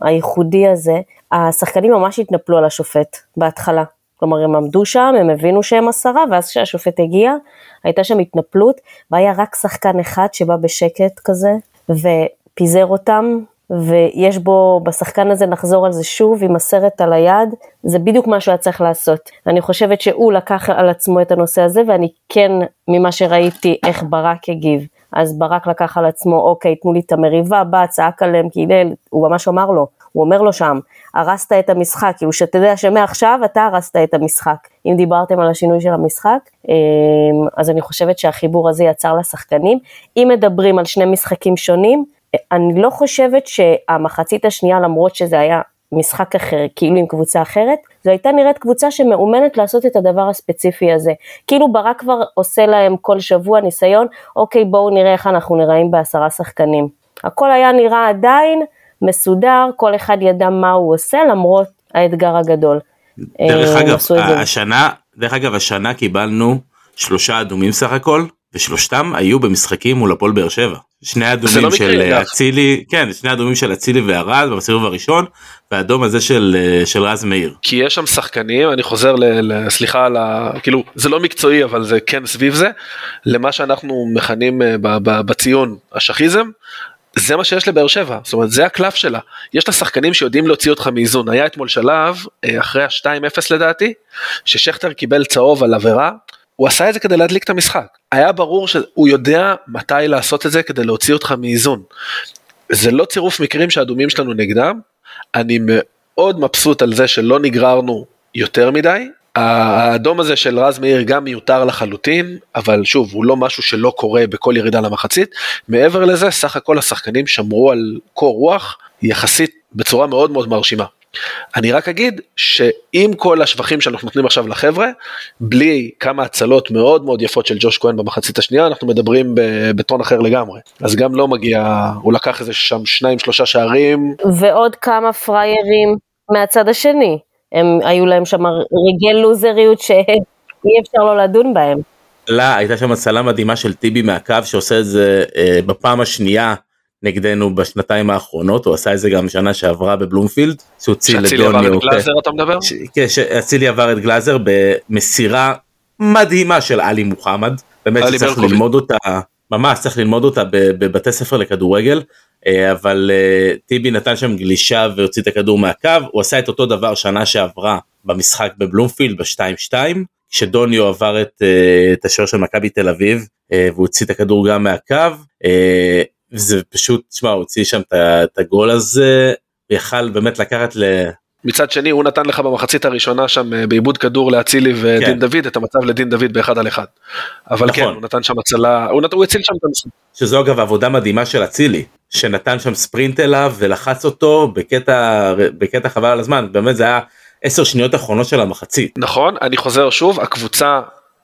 הייחודי הזה. השחקנים ממש התנפלו על השופט בהתחלה. כלומר, הם עמדו שם, הם הבינו שהם עשרה, ואז כשהשופט הגיע, הייתה שם התנפלות, והיה רק שחקן אחד שבא בשקט כזה, ופיזר אותם, ויש בו, בשחקן הזה נחזור על זה שוב, עם הסרט על היד, זה בדיוק מה שהוא היה צריך לעשות. אני חושבת שהוא לקח על עצמו את הנושא הזה, ואני כן, ממה שראיתי, איך ברק הגיב. אז ברק לקח על עצמו, אוקיי, תנו לי את המריבה, בא, צעק עליהם, קילל, הוא ממש אמר לו, הוא אומר לו שם, הרסת את המשחק, כאילו שתדע שמעכשיו אתה הרסת את המשחק. אם דיברתם על השינוי של המשחק, אמ, אז אני חושבת שהחיבור הזה יצר לשחקנים. אם מדברים על שני משחקים שונים, אני לא חושבת שהמחצית השנייה, למרות שזה היה משחק אחר, כאילו עם קבוצה אחרת, זו הייתה נראית קבוצה שמאומנת לעשות את הדבר הספציפי הזה. כאילו ברק כבר עושה להם כל שבוע ניסיון, אוקיי בואו נראה איך אנחנו נראים בעשרה שחקנים. הכל היה נראה עדיין מסודר, כל אחד ידע מה הוא עושה למרות האתגר הגדול. דרך אה, אגב, השנה, דרך אגב השנה קיבלנו שלושה אדומים סך הכל, ושלושתם היו במשחקים מול הפועל באר שבע. שני אדומים לא של אצילי, כן, שני אדומים של אצילי והרד בסיבוב הראשון, והאדום הזה של, אה, של רז מאיר. כי יש שם שחקנים, אני חוזר, ל, ל, סליחה על ה... כאילו, זה לא מקצועי, אבל זה כן סביב זה, למה שאנחנו מכנים אה, ב, ב, בציון השכיזם, זה מה שיש לבאר שבע, זאת אומרת זה הקלף שלה, יש לה שחקנים שיודעים להוציא אותך מאיזון, היה אתמול שלב, אה, אחרי ה-2-0 לדעתי, ששכטר קיבל צהוב על עבירה, הוא עשה את זה כדי להדליק את המשחק. היה ברור שהוא יודע מתי לעשות את זה כדי להוציא אותך מאיזון. זה לא צירוף מקרים שהאדומים שלנו נגדם, אני מאוד מבסוט על זה שלא נגררנו יותר מדי. האדום הזה של רז מאיר גם מיותר לחלוטין, אבל שוב, הוא לא משהו שלא קורה בכל ירידה למחצית. מעבר לזה, סך הכל השחקנים שמרו על קור רוח יחסית בצורה מאוד מאוד מרשימה. אני רק אגיד שעם כל השבחים שאנחנו נותנים עכשיו לחבר'ה, בלי כמה הצלות מאוד מאוד יפות של ג'וש כהן במחצית השנייה, אנחנו מדברים בטון אחר לגמרי. אז גם לא מגיע, הוא לקח איזה שם שניים שלושה שערים. ועוד כמה פריירים מהצד השני. הם היו להם שם רגל לוזריות שאי אפשר לא לדון בהם. לא, הייתה שם הצלה מדהימה של טיבי מהקו שעושה את זה אה, בפעם השנייה נגדנו בשנתיים האחרונות, הוא עשה את זה גם שנה שעברה בבלומפילד, שהוציא לדוניו. שאצילי עבר את גלאזר אתה מדבר? כן, שאצילי עבר את גלאזר במסירה מדהימה של עלי מוחמד, באמת שצריך ללמוד אותה, ממש צריך ללמוד אותה בבתי ספר לכדורגל, אה, אבל אה, טיבי נתן שם גלישה והוציא את הכדור מהקו, הוא עשה את אותו דבר שנה שעברה במשחק בבלומפילד ב-2-2, כשדוניו עבר את, אה, את השוער של מכבי תל אביב והוא הוציא את הכדור גם מהקו. זה פשוט, תשמע, הוא הוציא שם את הגול הזה, יכל באמת לקחת ל... מצד שני הוא נתן לך במחצית הראשונה שם אה, בעיבוד כדור לאצילי ודין כן. דוד את המצב לדין דוד באחד על אחד. אבל כן, נכון. כן הוא נתן שם הצלה, הוא, נת, הוא הציל שם את המשחק. שזו אגב עבודה מדהימה של אצילי, שנתן שם ספרינט אליו ולחץ אותו בקטע, בקטע חבל על הזמן, באמת זה היה עשר שניות אחרונות של המחצית. נכון, אני חוזר שוב, הקבוצה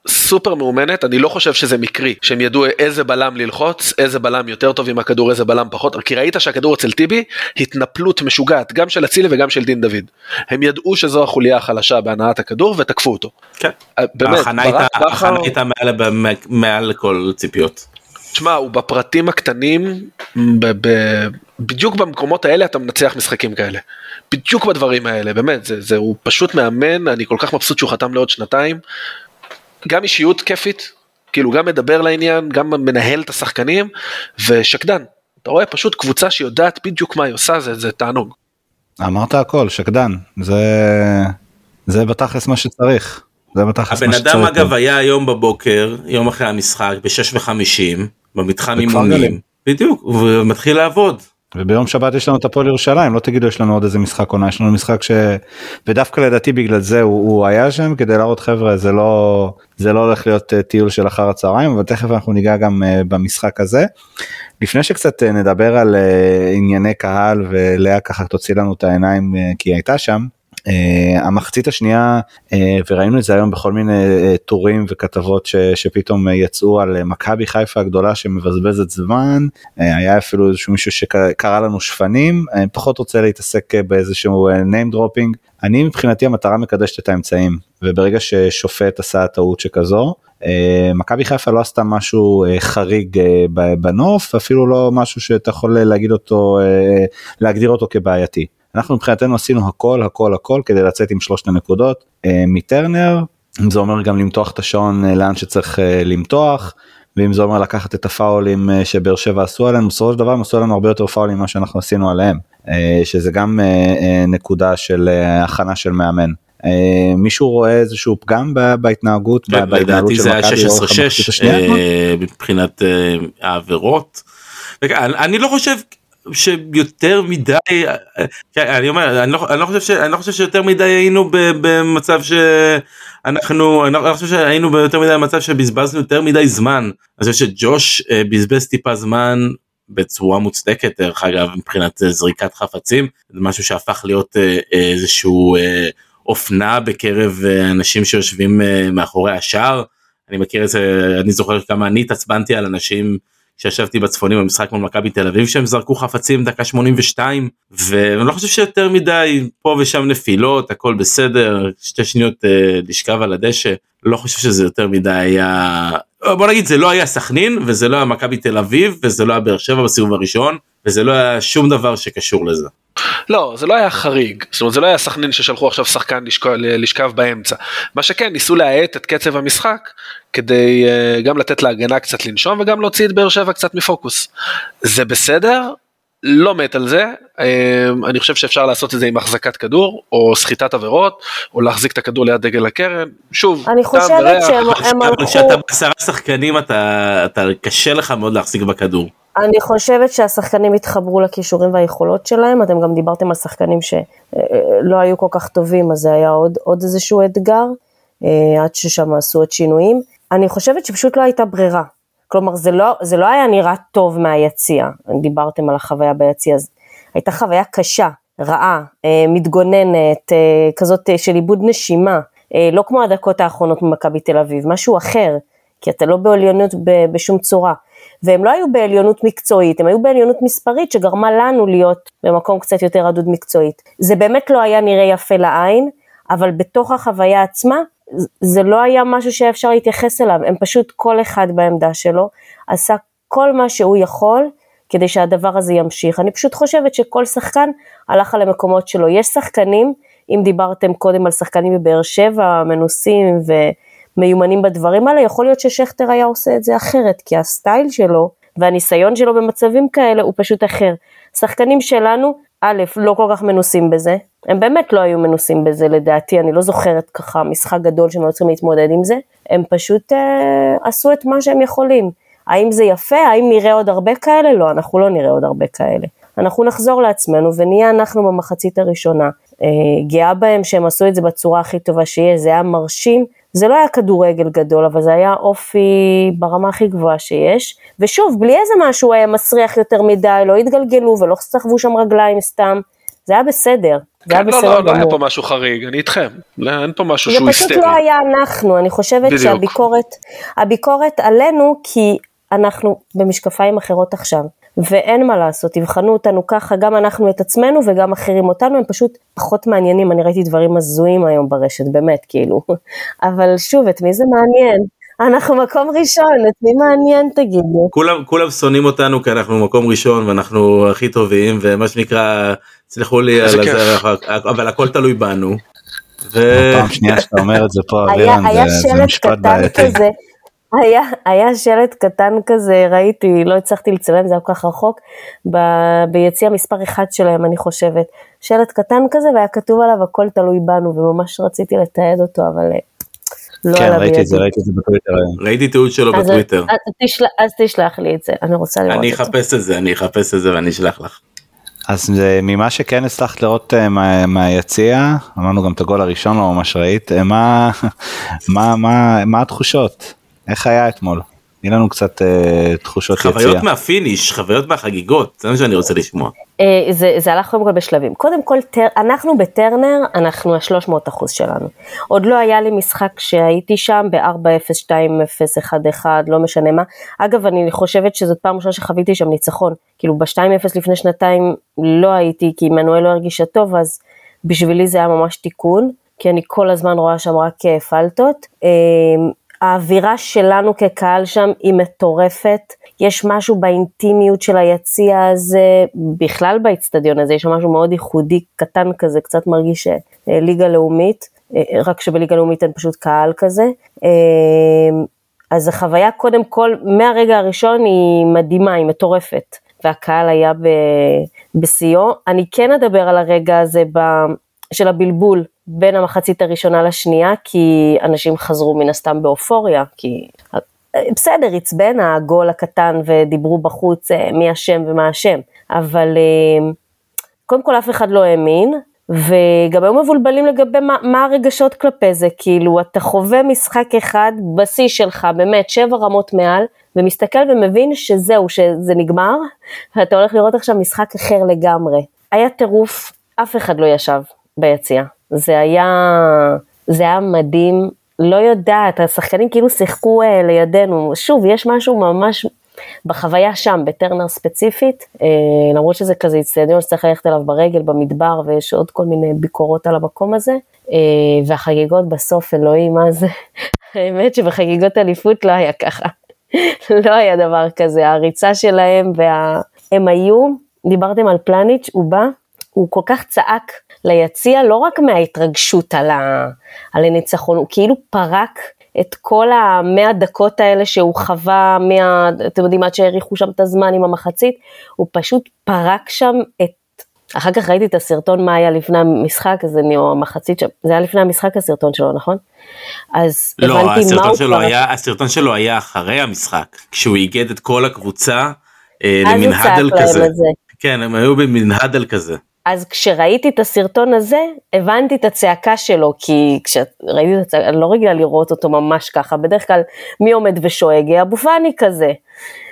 סופר מאומנת, אני לא חושב שזה מקרי, שהם ידעו איזה בלם ללחוץ, איזה בלם יותר טוב עם הכדור, איזה בלם פחות, כי ראית שהכדור אצל טיבי, התנפלות משוגעת, גם של אצילי וגם של דין דוד. הם ידעו שזו החוליה החלשה בהנעת הכדור ותקפו אותו. כן, אה, באמת, ההכנה הייתה מעל, מעל כל ציפיות. תשמע, הוא בפרטים הקטנים, ב- ב- בדיוק במקומות האלה אתה מנצח משחקים כאלה. בדיוק בדברים האלה, באמת, זה, זה, הוא פשוט מאמן, אני כל כך מבסוט שהוא חתם לעוד שנתיים, גם אישיות כיפית, כאילו גם מדבר לעניין, גם מנהל את השחקנים, ושקדן. אתה רואה פשוט קבוצה שיודעת בדיוק מה היא עושה, זה, זה תענוג. אמרת הכל, שקדן, זה, זה בתכלס מה שצריך. זה בתכלס מה שצריך. הבן אדם אגב היה היום בבוקר, יום אחרי המשחק, ב-6 ו-50, במתחם אימונים, בדיוק, ומתחיל לעבוד. וביום שבת יש לנו את הפועל ירושלים לא תגידו יש לנו עוד איזה משחק עונה יש לנו משחק ש... ודווקא לדעתי בגלל זה הוא, הוא היה שם כדי להראות חבר'ה זה לא זה לא הולך להיות אה, טיול של אחר הצהריים אבל תכף אנחנו ניגע גם uh, במשחק הזה. לפני שקצת uh, נדבר על ענייני קהל ולאה ככה תוציא לנו את העיניים כי היא הייתה שם Uh, המחצית השנייה uh, וראינו את זה היום בכל מיני uh, טורים וכתבות ש, שפתאום יצאו על מכבי חיפה הגדולה שמבזבזת זמן uh, היה אפילו איזשהו מישהו שקרא לנו שפנים uh, פחות רוצה להתעסק באיזשהו uh, name dropping אני מבחינתי המטרה מקדשת את האמצעים וברגע ששופט עשה טעות שכזו uh, מכבי חיפה לא עשתה משהו uh, חריג uh, בנוף אפילו לא משהו שאתה יכול להגיד אותו uh, להגדיר אותו כבעייתי. אנחנו מבחינתנו עשינו הכל הכל הכל כדי לצאת עם שלושת הנקודות אה, מטרנר, אם זה אומר גם למתוח את השעון אה, לאן שצריך אה, למתוח, ואם זה אומר לקחת את הפאולים שבאר שבע עשו עלינו, בסופו של דבר הם עשו עלינו הרבה יותר פאולים ממה שאנחנו עשינו עליהם, שזה גם נקודה של הכנה של מאמן. מישהו רואה איזשהו פגם בהתנהגות, כן, בהתנהלות של מכבי לאורך המחצית השנייה? מבחינת העבירות. אני לא חושב שיותר מדי כן, אני אומר אני לא, לא חושב ש, אני לא חושב שיותר מדי היינו במצב שאנחנו אני לא חושב שהיינו ביותר מדי במצב שבזבזנו יותר מדי זמן אני חושב שג'וש אה, בזבז טיפה זמן בצורה מוצדקת דרך אגב מבחינת אה, זריקת חפצים זה משהו שהפך להיות אה, איזשהו אופנה בקרב אנשים שיושבים מאחורי השער אני מכיר את זה אני זוכר כמה אני התעצבנתי על אנשים. שישבתי בצפונים במשחק מול מכבי תל אביב שהם זרקו חפצים דקה 82 ואני לא חושב שיותר מדי פה ושם נפילות הכל בסדר שתי שניות אה, לשכב על הדשא לא חושב שזה יותר מדי היה בוא נגיד זה לא היה סכנין וזה לא היה מכבי תל אביב וזה לא היה באר שבע בסיבוב הראשון וזה לא היה שום דבר שקשור לזה. לא זה לא היה חריג. זאת אומרת זה לא היה סכנין ששלחו עכשיו שחקן לשכב, לשכב באמצע. מה שכן ניסו להאט את קצב המשחק כדי uh, גם לתת להגנה קצת לנשום וגם להוציא את באר שבע קצת מפוקוס. זה בסדר לא מת על זה, אמ, אני חושב שאפשר לעשות את זה עם החזקת כדור, או סחיטת עבירות, או להחזיק את הכדור ליד דגל הקרן, שוב, אני חושבת שהם הלכו... כשאתה בעשרה שחקנים אתה, אתה קשה לך מאוד להחזיק בכדור. אני חושבת שהשחקנים התחברו לכישורים והיכולות שלהם, אתם גם דיברתם על שחקנים שלא היו כל כך טובים, אז זה היה עוד, עוד איזשהו אתגר, אה, עד ששם עשו את שינויים. אני חושבת שפשוט לא הייתה ברירה. כלומר, זה לא, זה לא היה נראה טוב מהיציע, דיברתם על החוויה ביציע, אז הייתה חוויה קשה, רעה, אה, מתגוננת, אה, כזאת אה, של איבוד נשימה, לא כמו הדקות האחרונות ממכבי תל אביב, משהו אחר, כי אתה לא בעליונות בשום צורה. והם לא היו בעליונות מקצועית, הם היו בעליונות מספרית שגרמה לנו להיות במקום קצת יותר רדוד מקצועית. זה באמת לא היה נראה יפה לעין, אבל בתוך החוויה עצמה, זה לא היה משהו שהיה אפשר להתייחס אליו, הם פשוט כל אחד בעמדה שלו עשה כל מה שהוא יכול כדי שהדבר הזה ימשיך. אני פשוט חושבת שכל שחקן הלך על המקומות שלו. יש שחקנים, אם דיברתם קודם על שחקנים בבאר שבע, מנוסים ומיומנים בדברים האלה, יכול להיות ששכטר היה עושה את זה אחרת, כי הסטייל שלו והניסיון שלו במצבים כאלה הוא פשוט אחר. שחקנים שלנו, א', לא כל כך מנוסים בזה, הם באמת לא היו מנוסים בזה לדעתי, אני לא זוכרת ככה משחק גדול שהם היו צריכים להתמודד עם זה, הם פשוט אה, עשו את מה שהם יכולים. האם זה יפה? האם נראה עוד הרבה כאלה? לא, אנחנו לא נראה עוד הרבה כאלה. אנחנו נחזור לעצמנו ונהיה אנחנו במחצית הראשונה. אה, גאה בהם שהם עשו את זה בצורה הכי טובה שיש, זה היה מרשים. זה לא היה כדורגל גדול, אבל זה היה אופי ברמה הכי גבוהה שיש. ושוב, בלי איזה משהו היה מסריח יותר מדי, לא התגלגלו ולא סחבו שם רגליים סתם. זה היה בסדר. זה היה כן, לא, בסדר לא, גמור. לא היה פה משהו חריג, אני איתכם. לא, אין פה משהו זה שהוא פשוט היסטרי. לא היה אנחנו, אני חושבת בדיוק. שהביקורת, הביקורת עלינו כי אנחנו במשקפיים אחרות עכשיו, ואין מה לעשות, תבחנו אותנו ככה, גם אנחנו את עצמנו וגם אחרים אותנו, הם פשוט פחות מעניינים, אני ראיתי דברים הזויים היום ברשת, באמת, כאילו, אבל שוב, את מי זה מעניין? אנחנו מקום ראשון, את מי מעניין תגידו? כולם כולם שונאים אותנו כי אנחנו מקום ראשון ואנחנו הכי טובים ומה שנקרא סלחו לי על. זה אבל הכל תלוי בנו. ו- פעם שנייה שאתה אומר את זה פה, אבירן, זה- משפט קטן בעייתי. היה, היה שלט קטן כזה, ראיתי, לא הצלחתי לצלם, זה היה כל כך רחוק, ב, ביציע מספר אחד שלהם, אני חושבת. שלט קטן כזה, והיה כתוב עליו הכל תלוי בנו, וממש רציתי לתעד אותו, אבל אה, לא כן, עלה ראיתי את זה. ראיתי את זה בטוויטר היום. ראיתי תיעוד שלו אז, בטוויטר. אז, תשלח, אז תשלח לי את זה, אני רוצה לראות אני את זה. אחפש את זה אני אחפש את זה ואני אשלח לך. אז אה, ממה שכן הצלחת לראות אה, מה- מהיציע, אמרנו גם את הגול הראשון לא ממש ראית, אה, מה, מה, מה, מה התחושות? איך היה אתמול? תני לנו קצת אה, תחושות יציע. חוויות מהפיניש חוויות מהחגיגות זה מה שאני רוצה לשמוע. אה, זה, זה הלך קודם כל בשלבים. קודם כל, טר, אנחנו בטרנר, אנחנו ה-300 אחוז שלנו. עוד לא היה לי משחק שהייתי שם ב-4-0, 2-0, 1-1, לא משנה מה. אגב, אני חושבת שזאת פעם ראשונה שחוויתי שם ניצחון. כאילו, ב-2-0 לפני שנתיים לא הייתי, כי עמנואל לא הרגישה טוב, אז בשבילי זה היה ממש תיקון, כי אני כל הזמן רואה שם רק אה, פלטות. אה, האווירה שלנו כקהל שם היא מטורפת. יש משהו באינטימיות של היציע הזה, בכלל באיצטדיון הזה, יש שם משהו מאוד ייחודי, קטן כזה, קצת מרגיש אה, ליגה לאומית, אה, רק שבליגה לאומית אין פשוט קהל כזה. אה, אז החוויה קודם כל, מהרגע הראשון היא מדהימה, היא מטורפת, והקהל היה בשיאו. אני כן אדבר על הרגע הזה. של הבלבול בין המחצית הראשונה לשנייה, כי אנשים חזרו מן הסתם באופוריה, כי בסדר, עצבן הגול הקטן ודיברו בחוץ אה, מי אשם ומה אשם, אבל אה, קודם כל אף אחד לא האמין, וגם היו מבולבלים לגבי מה, מה הרגשות כלפי זה, כאילו אתה חווה משחק אחד בשיא שלך, באמת שבע רמות מעל, ומסתכל ומבין שזהו, שזה נגמר, ואתה הולך לראות עכשיו משחק אחר לגמרי. היה טירוף, אף אחד לא ישב ביציע. זה היה, זה היה מדהים, לא יודעת, השחקנים כאילו שיחקו אה, לידינו. שוב, יש משהו ממש בחוויה שם, בטרנר ספציפית, אה, למרות שזה כזה איצטדיון שצריך ללכת אליו ברגל, במדבר, ויש עוד כל מיני ביקורות על המקום הזה. אה, והחגיגות בסוף, אלוהים, מה זה? האמת שבחגיגות אליפות לא היה ככה. לא היה דבר כזה, הריצה שלהם, וה... הם היו, דיברתם על פלניץ', הוא בא, הוא כל כך צעק ליציע, לא רק מההתרגשות על, ה... על הניצחון, הוא כאילו פרק את כל המאה דקות האלה שהוא חווה, מה... אתם יודעים, עד שהאריכו שם את הזמן עם המחצית, הוא פשוט פרק שם את... אחר כך ראיתי את הסרטון מה היה לפני המשחק, אז אני, או המחצית שם, זה היה לפני המשחק הסרטון שלו, נכון? אז לא, הבנתי מה הסרטון הוא שלו פרק. היה, הסרטון שלו היה אחרי המשחק, כשהוא איגד את כל הקבוצה אה, אז הוא למין צעק הדל להם כזה. כן, הם היו במין הדל כזה. אז כשראיתי את הסרטון הזה, הבנתי את הצעקה שלו, כי כשראיתי את הצעקה, אני לא רגילה לראות אותו ממש ככה, בדרך כלל מי עומד ושואג? אבו פאני כזה.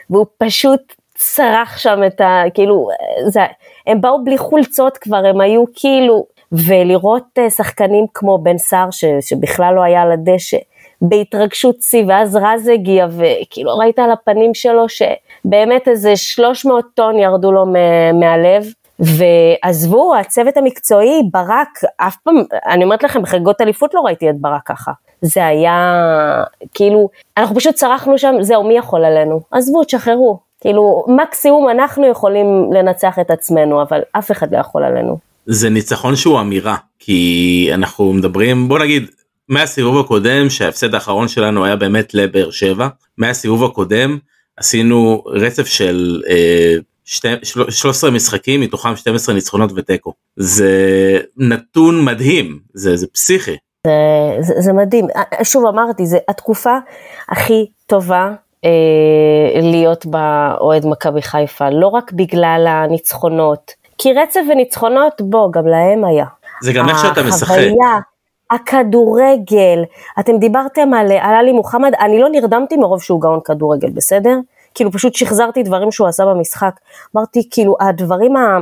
והוא פשוט צרח שם את ה... כאילו, זה, הם באו בלי חולצות כבר, הם היו כאילו... ולראות אה, שחקנים כמו בן סער, ש, שבכלל לא היה על הדשא, בהתרגשות שיא, ואז רז הגיע, וכאילו ראית על הפנים שלו שבאמת איזה 300 טון ירדו לו מה- מהלב. ועזבו, הצוות המקצועי, ברק, אף פעם, אני אומרת לכם, בחגיגות אליפות לא ראיתי את ברק ככה. זה היה, כאילו, אנחנו פשוט צרחנו שם, זהו, מי יכול עלינו? עזבו, תשחררו. כאילו, מקסימום אנחנו יכולים לנצח את עצמנו, אבל אף אחד לא יכול עלינו. זה ניצחון שהוא אמירה, כי אנחנו מדברים, בוא נגיד, מהסיבוב הקודם שההפסד האחרון שלנו היה באמת לבאר שבע, מהסיבוב הקודם עשינו רצף של אה, שתי, של, 13 משחקים מתוכם 12 ניצחונות ותיקו. זה נתון מדהים, זה, זה פסיכי. זה, זה, זה מדהים. שוב אמרתי, זה התקופה הכי טובה אה, להיות באוהד מכבי חיפה, לא רק בגלל הניצחונות, כי רצף וניצחונות, בוא, גם להם היה. זה גם איך שאתה משחק. החוויה, הכדורגל, אתם דיברתם על, על עלי מוחמד, אני לא נרדמתי מרוב שהוא גאון כדורגל, בסדר? כאילו פשוט שחזרתי דברים שהוא עשה במשחק. אמרתי, כאילו, הדברים ה...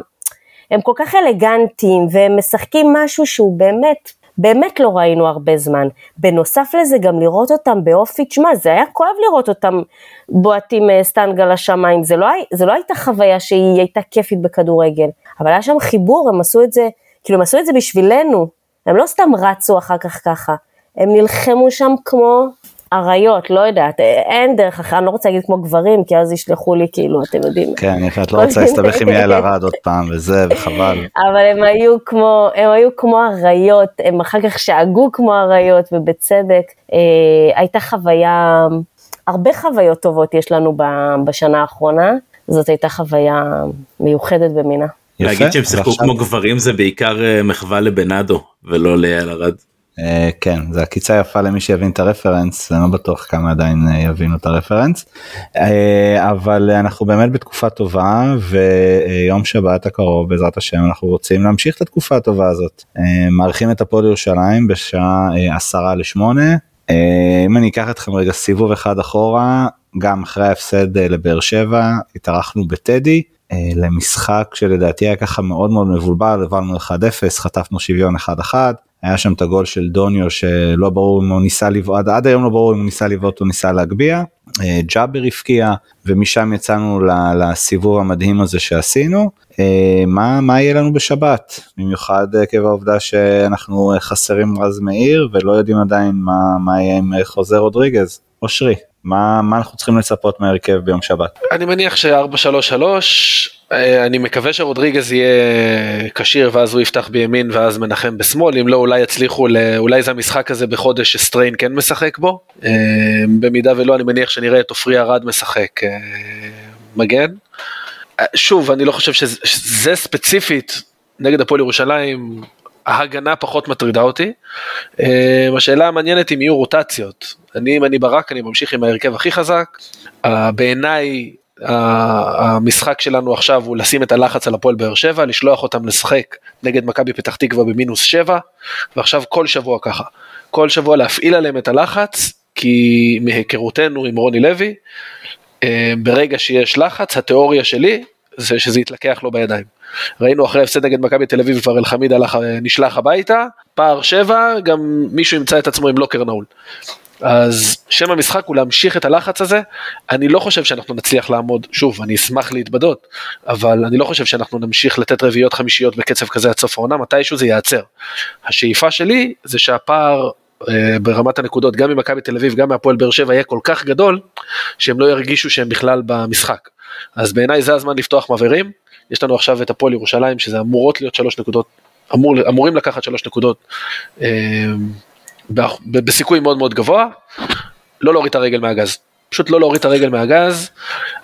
הם כל כך אלגנטיים, והם משחקים משהו שהוא באמת, באמת לא ראינו הרבה זמן. בנוסף לזה, גם לראות אותם באופי, תשמע, זה היה כואב לראות אותם בועטים אה, סטנגה לשמיים, זה לא, זה לא הייתה חוויה שהיא הייתה כיפית בכדורגל, אבל היה שם חיבור, הם עשו את זה, כאילו הם עשו את זה בשבילנו, הם לא סתם רצו אחר כך ככה, הם נלחמו שם כמו אריות, לא יודעת, אין דרך אחרת, אני לא רוצה להגיד כמו גברים, כי אז ישלחו לי כאילו, אתם יודעים. כן, יפה, את לא רוצה להסתבך עם יעל ארד עוד פעם וזה, וחבל. אבל הם היו כמו, הם היו כמו אריות, הם אחר כך שאגו כמו אריות, ובצדק. אה, הייתה חוויה, הרבה חוויות טובות יש לנו בשנה האחרונה, זאת הייתה חוויה מיוחדת במינה. להגיד שהם שיחקו כמו גברים זה בעיקר אה, מחווה לבנאדו ולא ליעל ארד. Uh, כן זה עקיצה יפה למי שיבין את הרפרנס אני לא בטוח כמה עדיין uh, יבינו את הרפרנס. uh, אבל אנחנו באמת בתקופה טובה ויום שבת הקרוב בעזרת השם אנחנו רוצים להמשיך את התקופה הטובה הזאת. מארחים את הפועל ירושלים בשעה עשרה לשמונה. אם אני אקח אתכם רגע סיבוב אחד אחורה גם אחרי ההפסד לבאר שבע התארחנו בטדי למשחק שלדעתי היה ככה מאוד מאוד מבולבל הבנו 1-0 חטפנו שוויון 1-1. היה שם את הגול של דוניו שלא ברור אם הוא ניסה לבעוט, עד היום לא ברור אם הוא ניסה לבעוט או ניסה להגביה. אה, ג'אבר הפקיע ומשם יצאנו לסיבוב המדהים הזה שעשינו. אה, מה, מה יהיה לנו בשבת? במיוחד עקב העובדה שאנחנו חסרים רז מאיר ולא יודעים עדיין מה, מה יהיה עם חוזר רודריגז. אושרי, מה, מה אנחנו צריכים לצפות מהרכב ביום שבת? אני מניח ש-4-3-3 אה, אני מקווה שרודריגז יהיה כשיר ואז הוא יפתח בימין ואז מנחם בשמאל, אם לא אולי יצליחו, אולי זה המשחק הזה בחודש שסטריין כן משחק בו, אה, במידה ולא אני מניח שנראה את עופרי ארד משחק אה, מגן. שוב, אני לא חושב שזה, שזה ספציפית נגד הפועל ירושלים, ההגנה פחות מטרידה אותי. השאלה המעניינת אם יהיו רוטציות. אני, אם אני ברק, אני ממשיך עם ההרכב הכי חזק. בעיניי המשחק שלנו עכשיו הוא לשים את הלחץ על הפועל באר שבע, לשלוח אותם לשחק נגד מכבי פתח תקווה במינוס שבע, ועכשיו כל שבוע ככה. כל שבוע להפעיל עליהם את הלחץ, כי מהיכרותנו עם רוני לוי, אה, ברגע שיש לחץ, התיאוריה שלי זה שזה יתלקח לו בידיים. ראינו אחרי הפסד נגד מכבי תל אביב כבר אלחמיד נשלח הביתה, פער שבע, גם מישהו ימצא את עצמו עם לוקר נעול. אז שם המשחק הוא להמשיך את הלחץ הזה, אני לא חושב שאנחנו נצליח לעמוד, שוב, אני אשמח להתבדות, אבל אני לא חושב שאנחנו נמשיך לתת רביעיות חמישיות בקצב כזה עד סוף העונה, מתישהו זה ייעצר. השאיפה שלי זה שהפער אה, ברמת הנקודות, גם ממכבי תל אביב, גם מהפועל באר שבע, יהיה כל כך גדול, שהם לא ירגישו שהם בכלל במשחק. אז בעיניי זה הזמן לפתוח מבערים, יש לנו עכשיו את הפועל ירושלים, שזה אמורות להיות שלוש נקודות, אמור, אמורים לקחת שלוש נקודות. בסיכוי מאוד מאוד גבוה, לא להוריד את הרגל מהגז. פשוט לא להוריד את הרגל מהגז,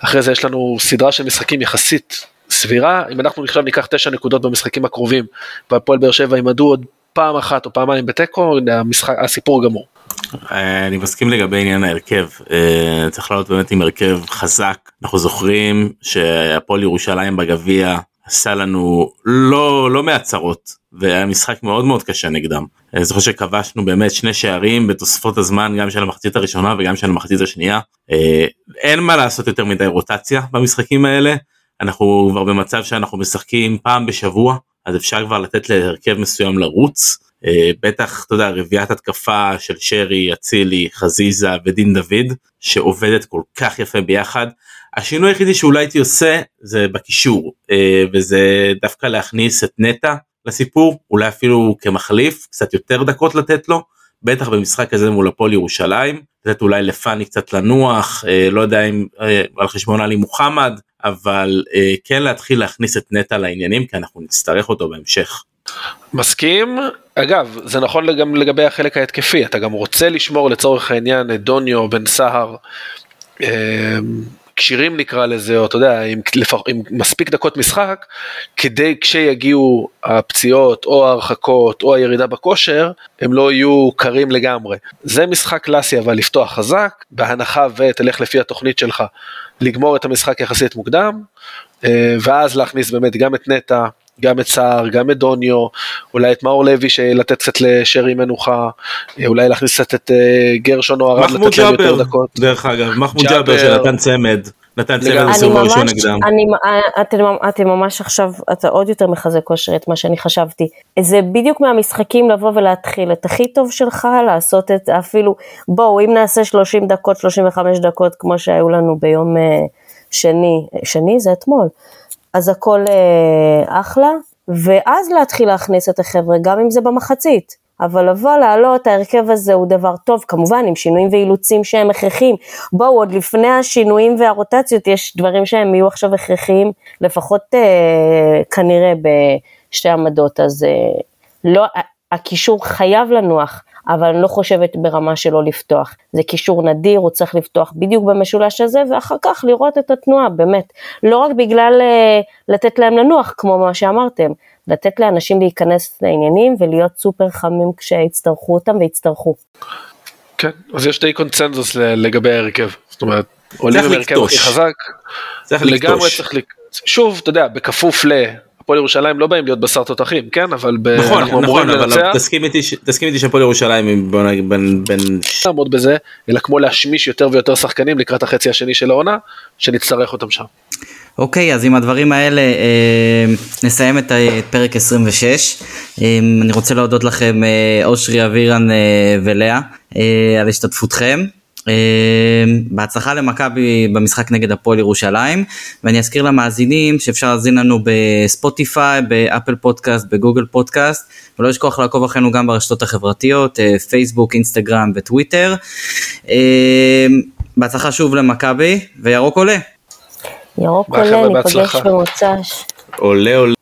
אחרי זה יש לנו סדרה של משחקים יחסית סבירה, אם אנחנו עכשיו ניקח תשע נקודות במשחקים הקרובים, והפועל באר שבע ימדו עוד פעם אחת או פעמיים בתיקו, הסיפור גמור. אה, אני מסכים לגבי עניין ההרכב, אה, צריך לעלות באמת עם הרכב חזק, אנחנו זוכרים שהפועל ירושלים בגביע עשה לנו לא לא מעט צרות והיה משחק מאוד מאוד קשה נגדם. אני זוכר שכבשנו באמת שני שערים בתוספות הזמן גם של המחצית הראשונה וגם של המחצית השנייה. אה, אין מה לעשות יותר מדי רוטציה במשחקים האלה. אנחנו כבר במצב שאנחנו משחקים פעם בשבוע אז אפשר כבר לתת להרכב מסוים לרוץ. אה, בטח אתה יודע רביעיית התקפה של שרי, אצילי, חזיזה ודין דוד שעובדת כל כך יפה ביחד. השינוי היחידי שאולי הייתי עושה זה בקישור אה, וזה דווקא להכניס את נטע לסיפור אולי אפילו כמחליף קצת יותר דקות לתת לו בטח במשחק הזה מול הפועל ירושלים לתת אולי לפאני קצת לנוח אה, לא יודע אם על חשבון עלי מוחמד אבל כן להתחיל להכניס את נטע לעניינים כי אנחנו נצטרך אותו בהמשך. מסכים אגב זה נכון גם לגבי החלק ההתקפי אתה גם רוצה לשמור לצורך העניין את דוניו בן סהר כשירים נקרא לזה, או אתה יודע, עם, עם מספיק דקות משחק, כדי כשיגיעו הפציעות או ההרחקות או הירידה בכושר, הם לא יהיו קרים לגמרי. זה משחק קלאסי אבל לפתוח חזק, בהנחה ותלך לפי התוכנית שלך, לגמור את המשחק יחסית מוקדם, אה, ואז להכניס באמת גם את נטע, גם את סער, גם את דוניו, אולי את מאור לוי לתת קצת לשרי מנוחה, אה, אולי להכניס קצת את אה, גרשון או ארד לתת להם יותר דקות. דרך אגב, מחמוד ג'אבר שנתן צמד. נתן צמד בסיבוב הראשון נגדם. אתם ממש עכשיו, אתה עוד יותר מחזק כושר את מה שאני חשבתי. זה בדיוק מהמשחקים לבוא ולהתחיל את הכי טוב שלך, לעשות את אפילו, בואו אם נעשה 30 דקות, 35 דקות כמו שהיו לנו ביום שני, שני זה אתמול. אז הכל אה, אחלה, ואז להתחיל להכניס את החבר'ה, גם אם זה במחצית. אבל לבוא, לעלות, ההרכב הזה הוא דבר טוב, כמובן עם שינויים ואילוצים שהם הכרחיים. בואו, עוד לפני השינויים והרוטציות, יש דברים שהם יהיו עכשיו הכרחיים, לפחות אה, כנראה בשתי עמדות, אז אה, לא, הקישור חייב לנוח. אבל אני לא חושבת ברמה שלא לפתוח. זה קישור נדיר, הוא צריך לפתוח בדיוק במשולש הזה, ואחר כך לראות את התנועה, באמת. לא רק בגלל uh, לתת להם לנוח, כמו מה שאמרתם, לתת לאנשים להיכנס לעניינים ולהיות סופר חמים כשיצטרכו אותם ויצטרכו. כן, אז יש די קונצנזוס לגבי ההרכב, זאת אומרת, עולים עם הרכב הכי חזק, לגמרי צריך, שוב, אתה יודע, בכפוף ל... הפועל ירושלים לא באים להיות בשר תותחים כן אבל נכון אנחנו נכון אבל תסכים איתי תסכים איתי שהפועל ירושלים בוא נגיד בין בין לעמוד בזה אלא כמו להשמיש יותר ויותר שחקנים לקראת החצי השני של העונה שנצטרך אותם שם. אוקיי אז עם הדברים האלה אה, נסיים את, את פרק 26 אה, אני רוצה להודות לכם אה, אושרי אבירן אה, ולאה אה, על השתתפותכם. אמ, בהצלחה למכבי במשחק נגד הפועל ירושלים ואני אזכיר למאזינים שאפשר להזין לנו בספוטיפיי, באפל פודקאסט, בגוגל פודקאסט ולא לשכוח לעקוב אחרינו גם ברשתות החברתיות, אה, פייסבוק, אינסטגרם וטוויטר. אמ, בהצלחה שוב למכבי וירוק עולה. ירוק עולה, ניפגש במוצ"ש. עולה עולה.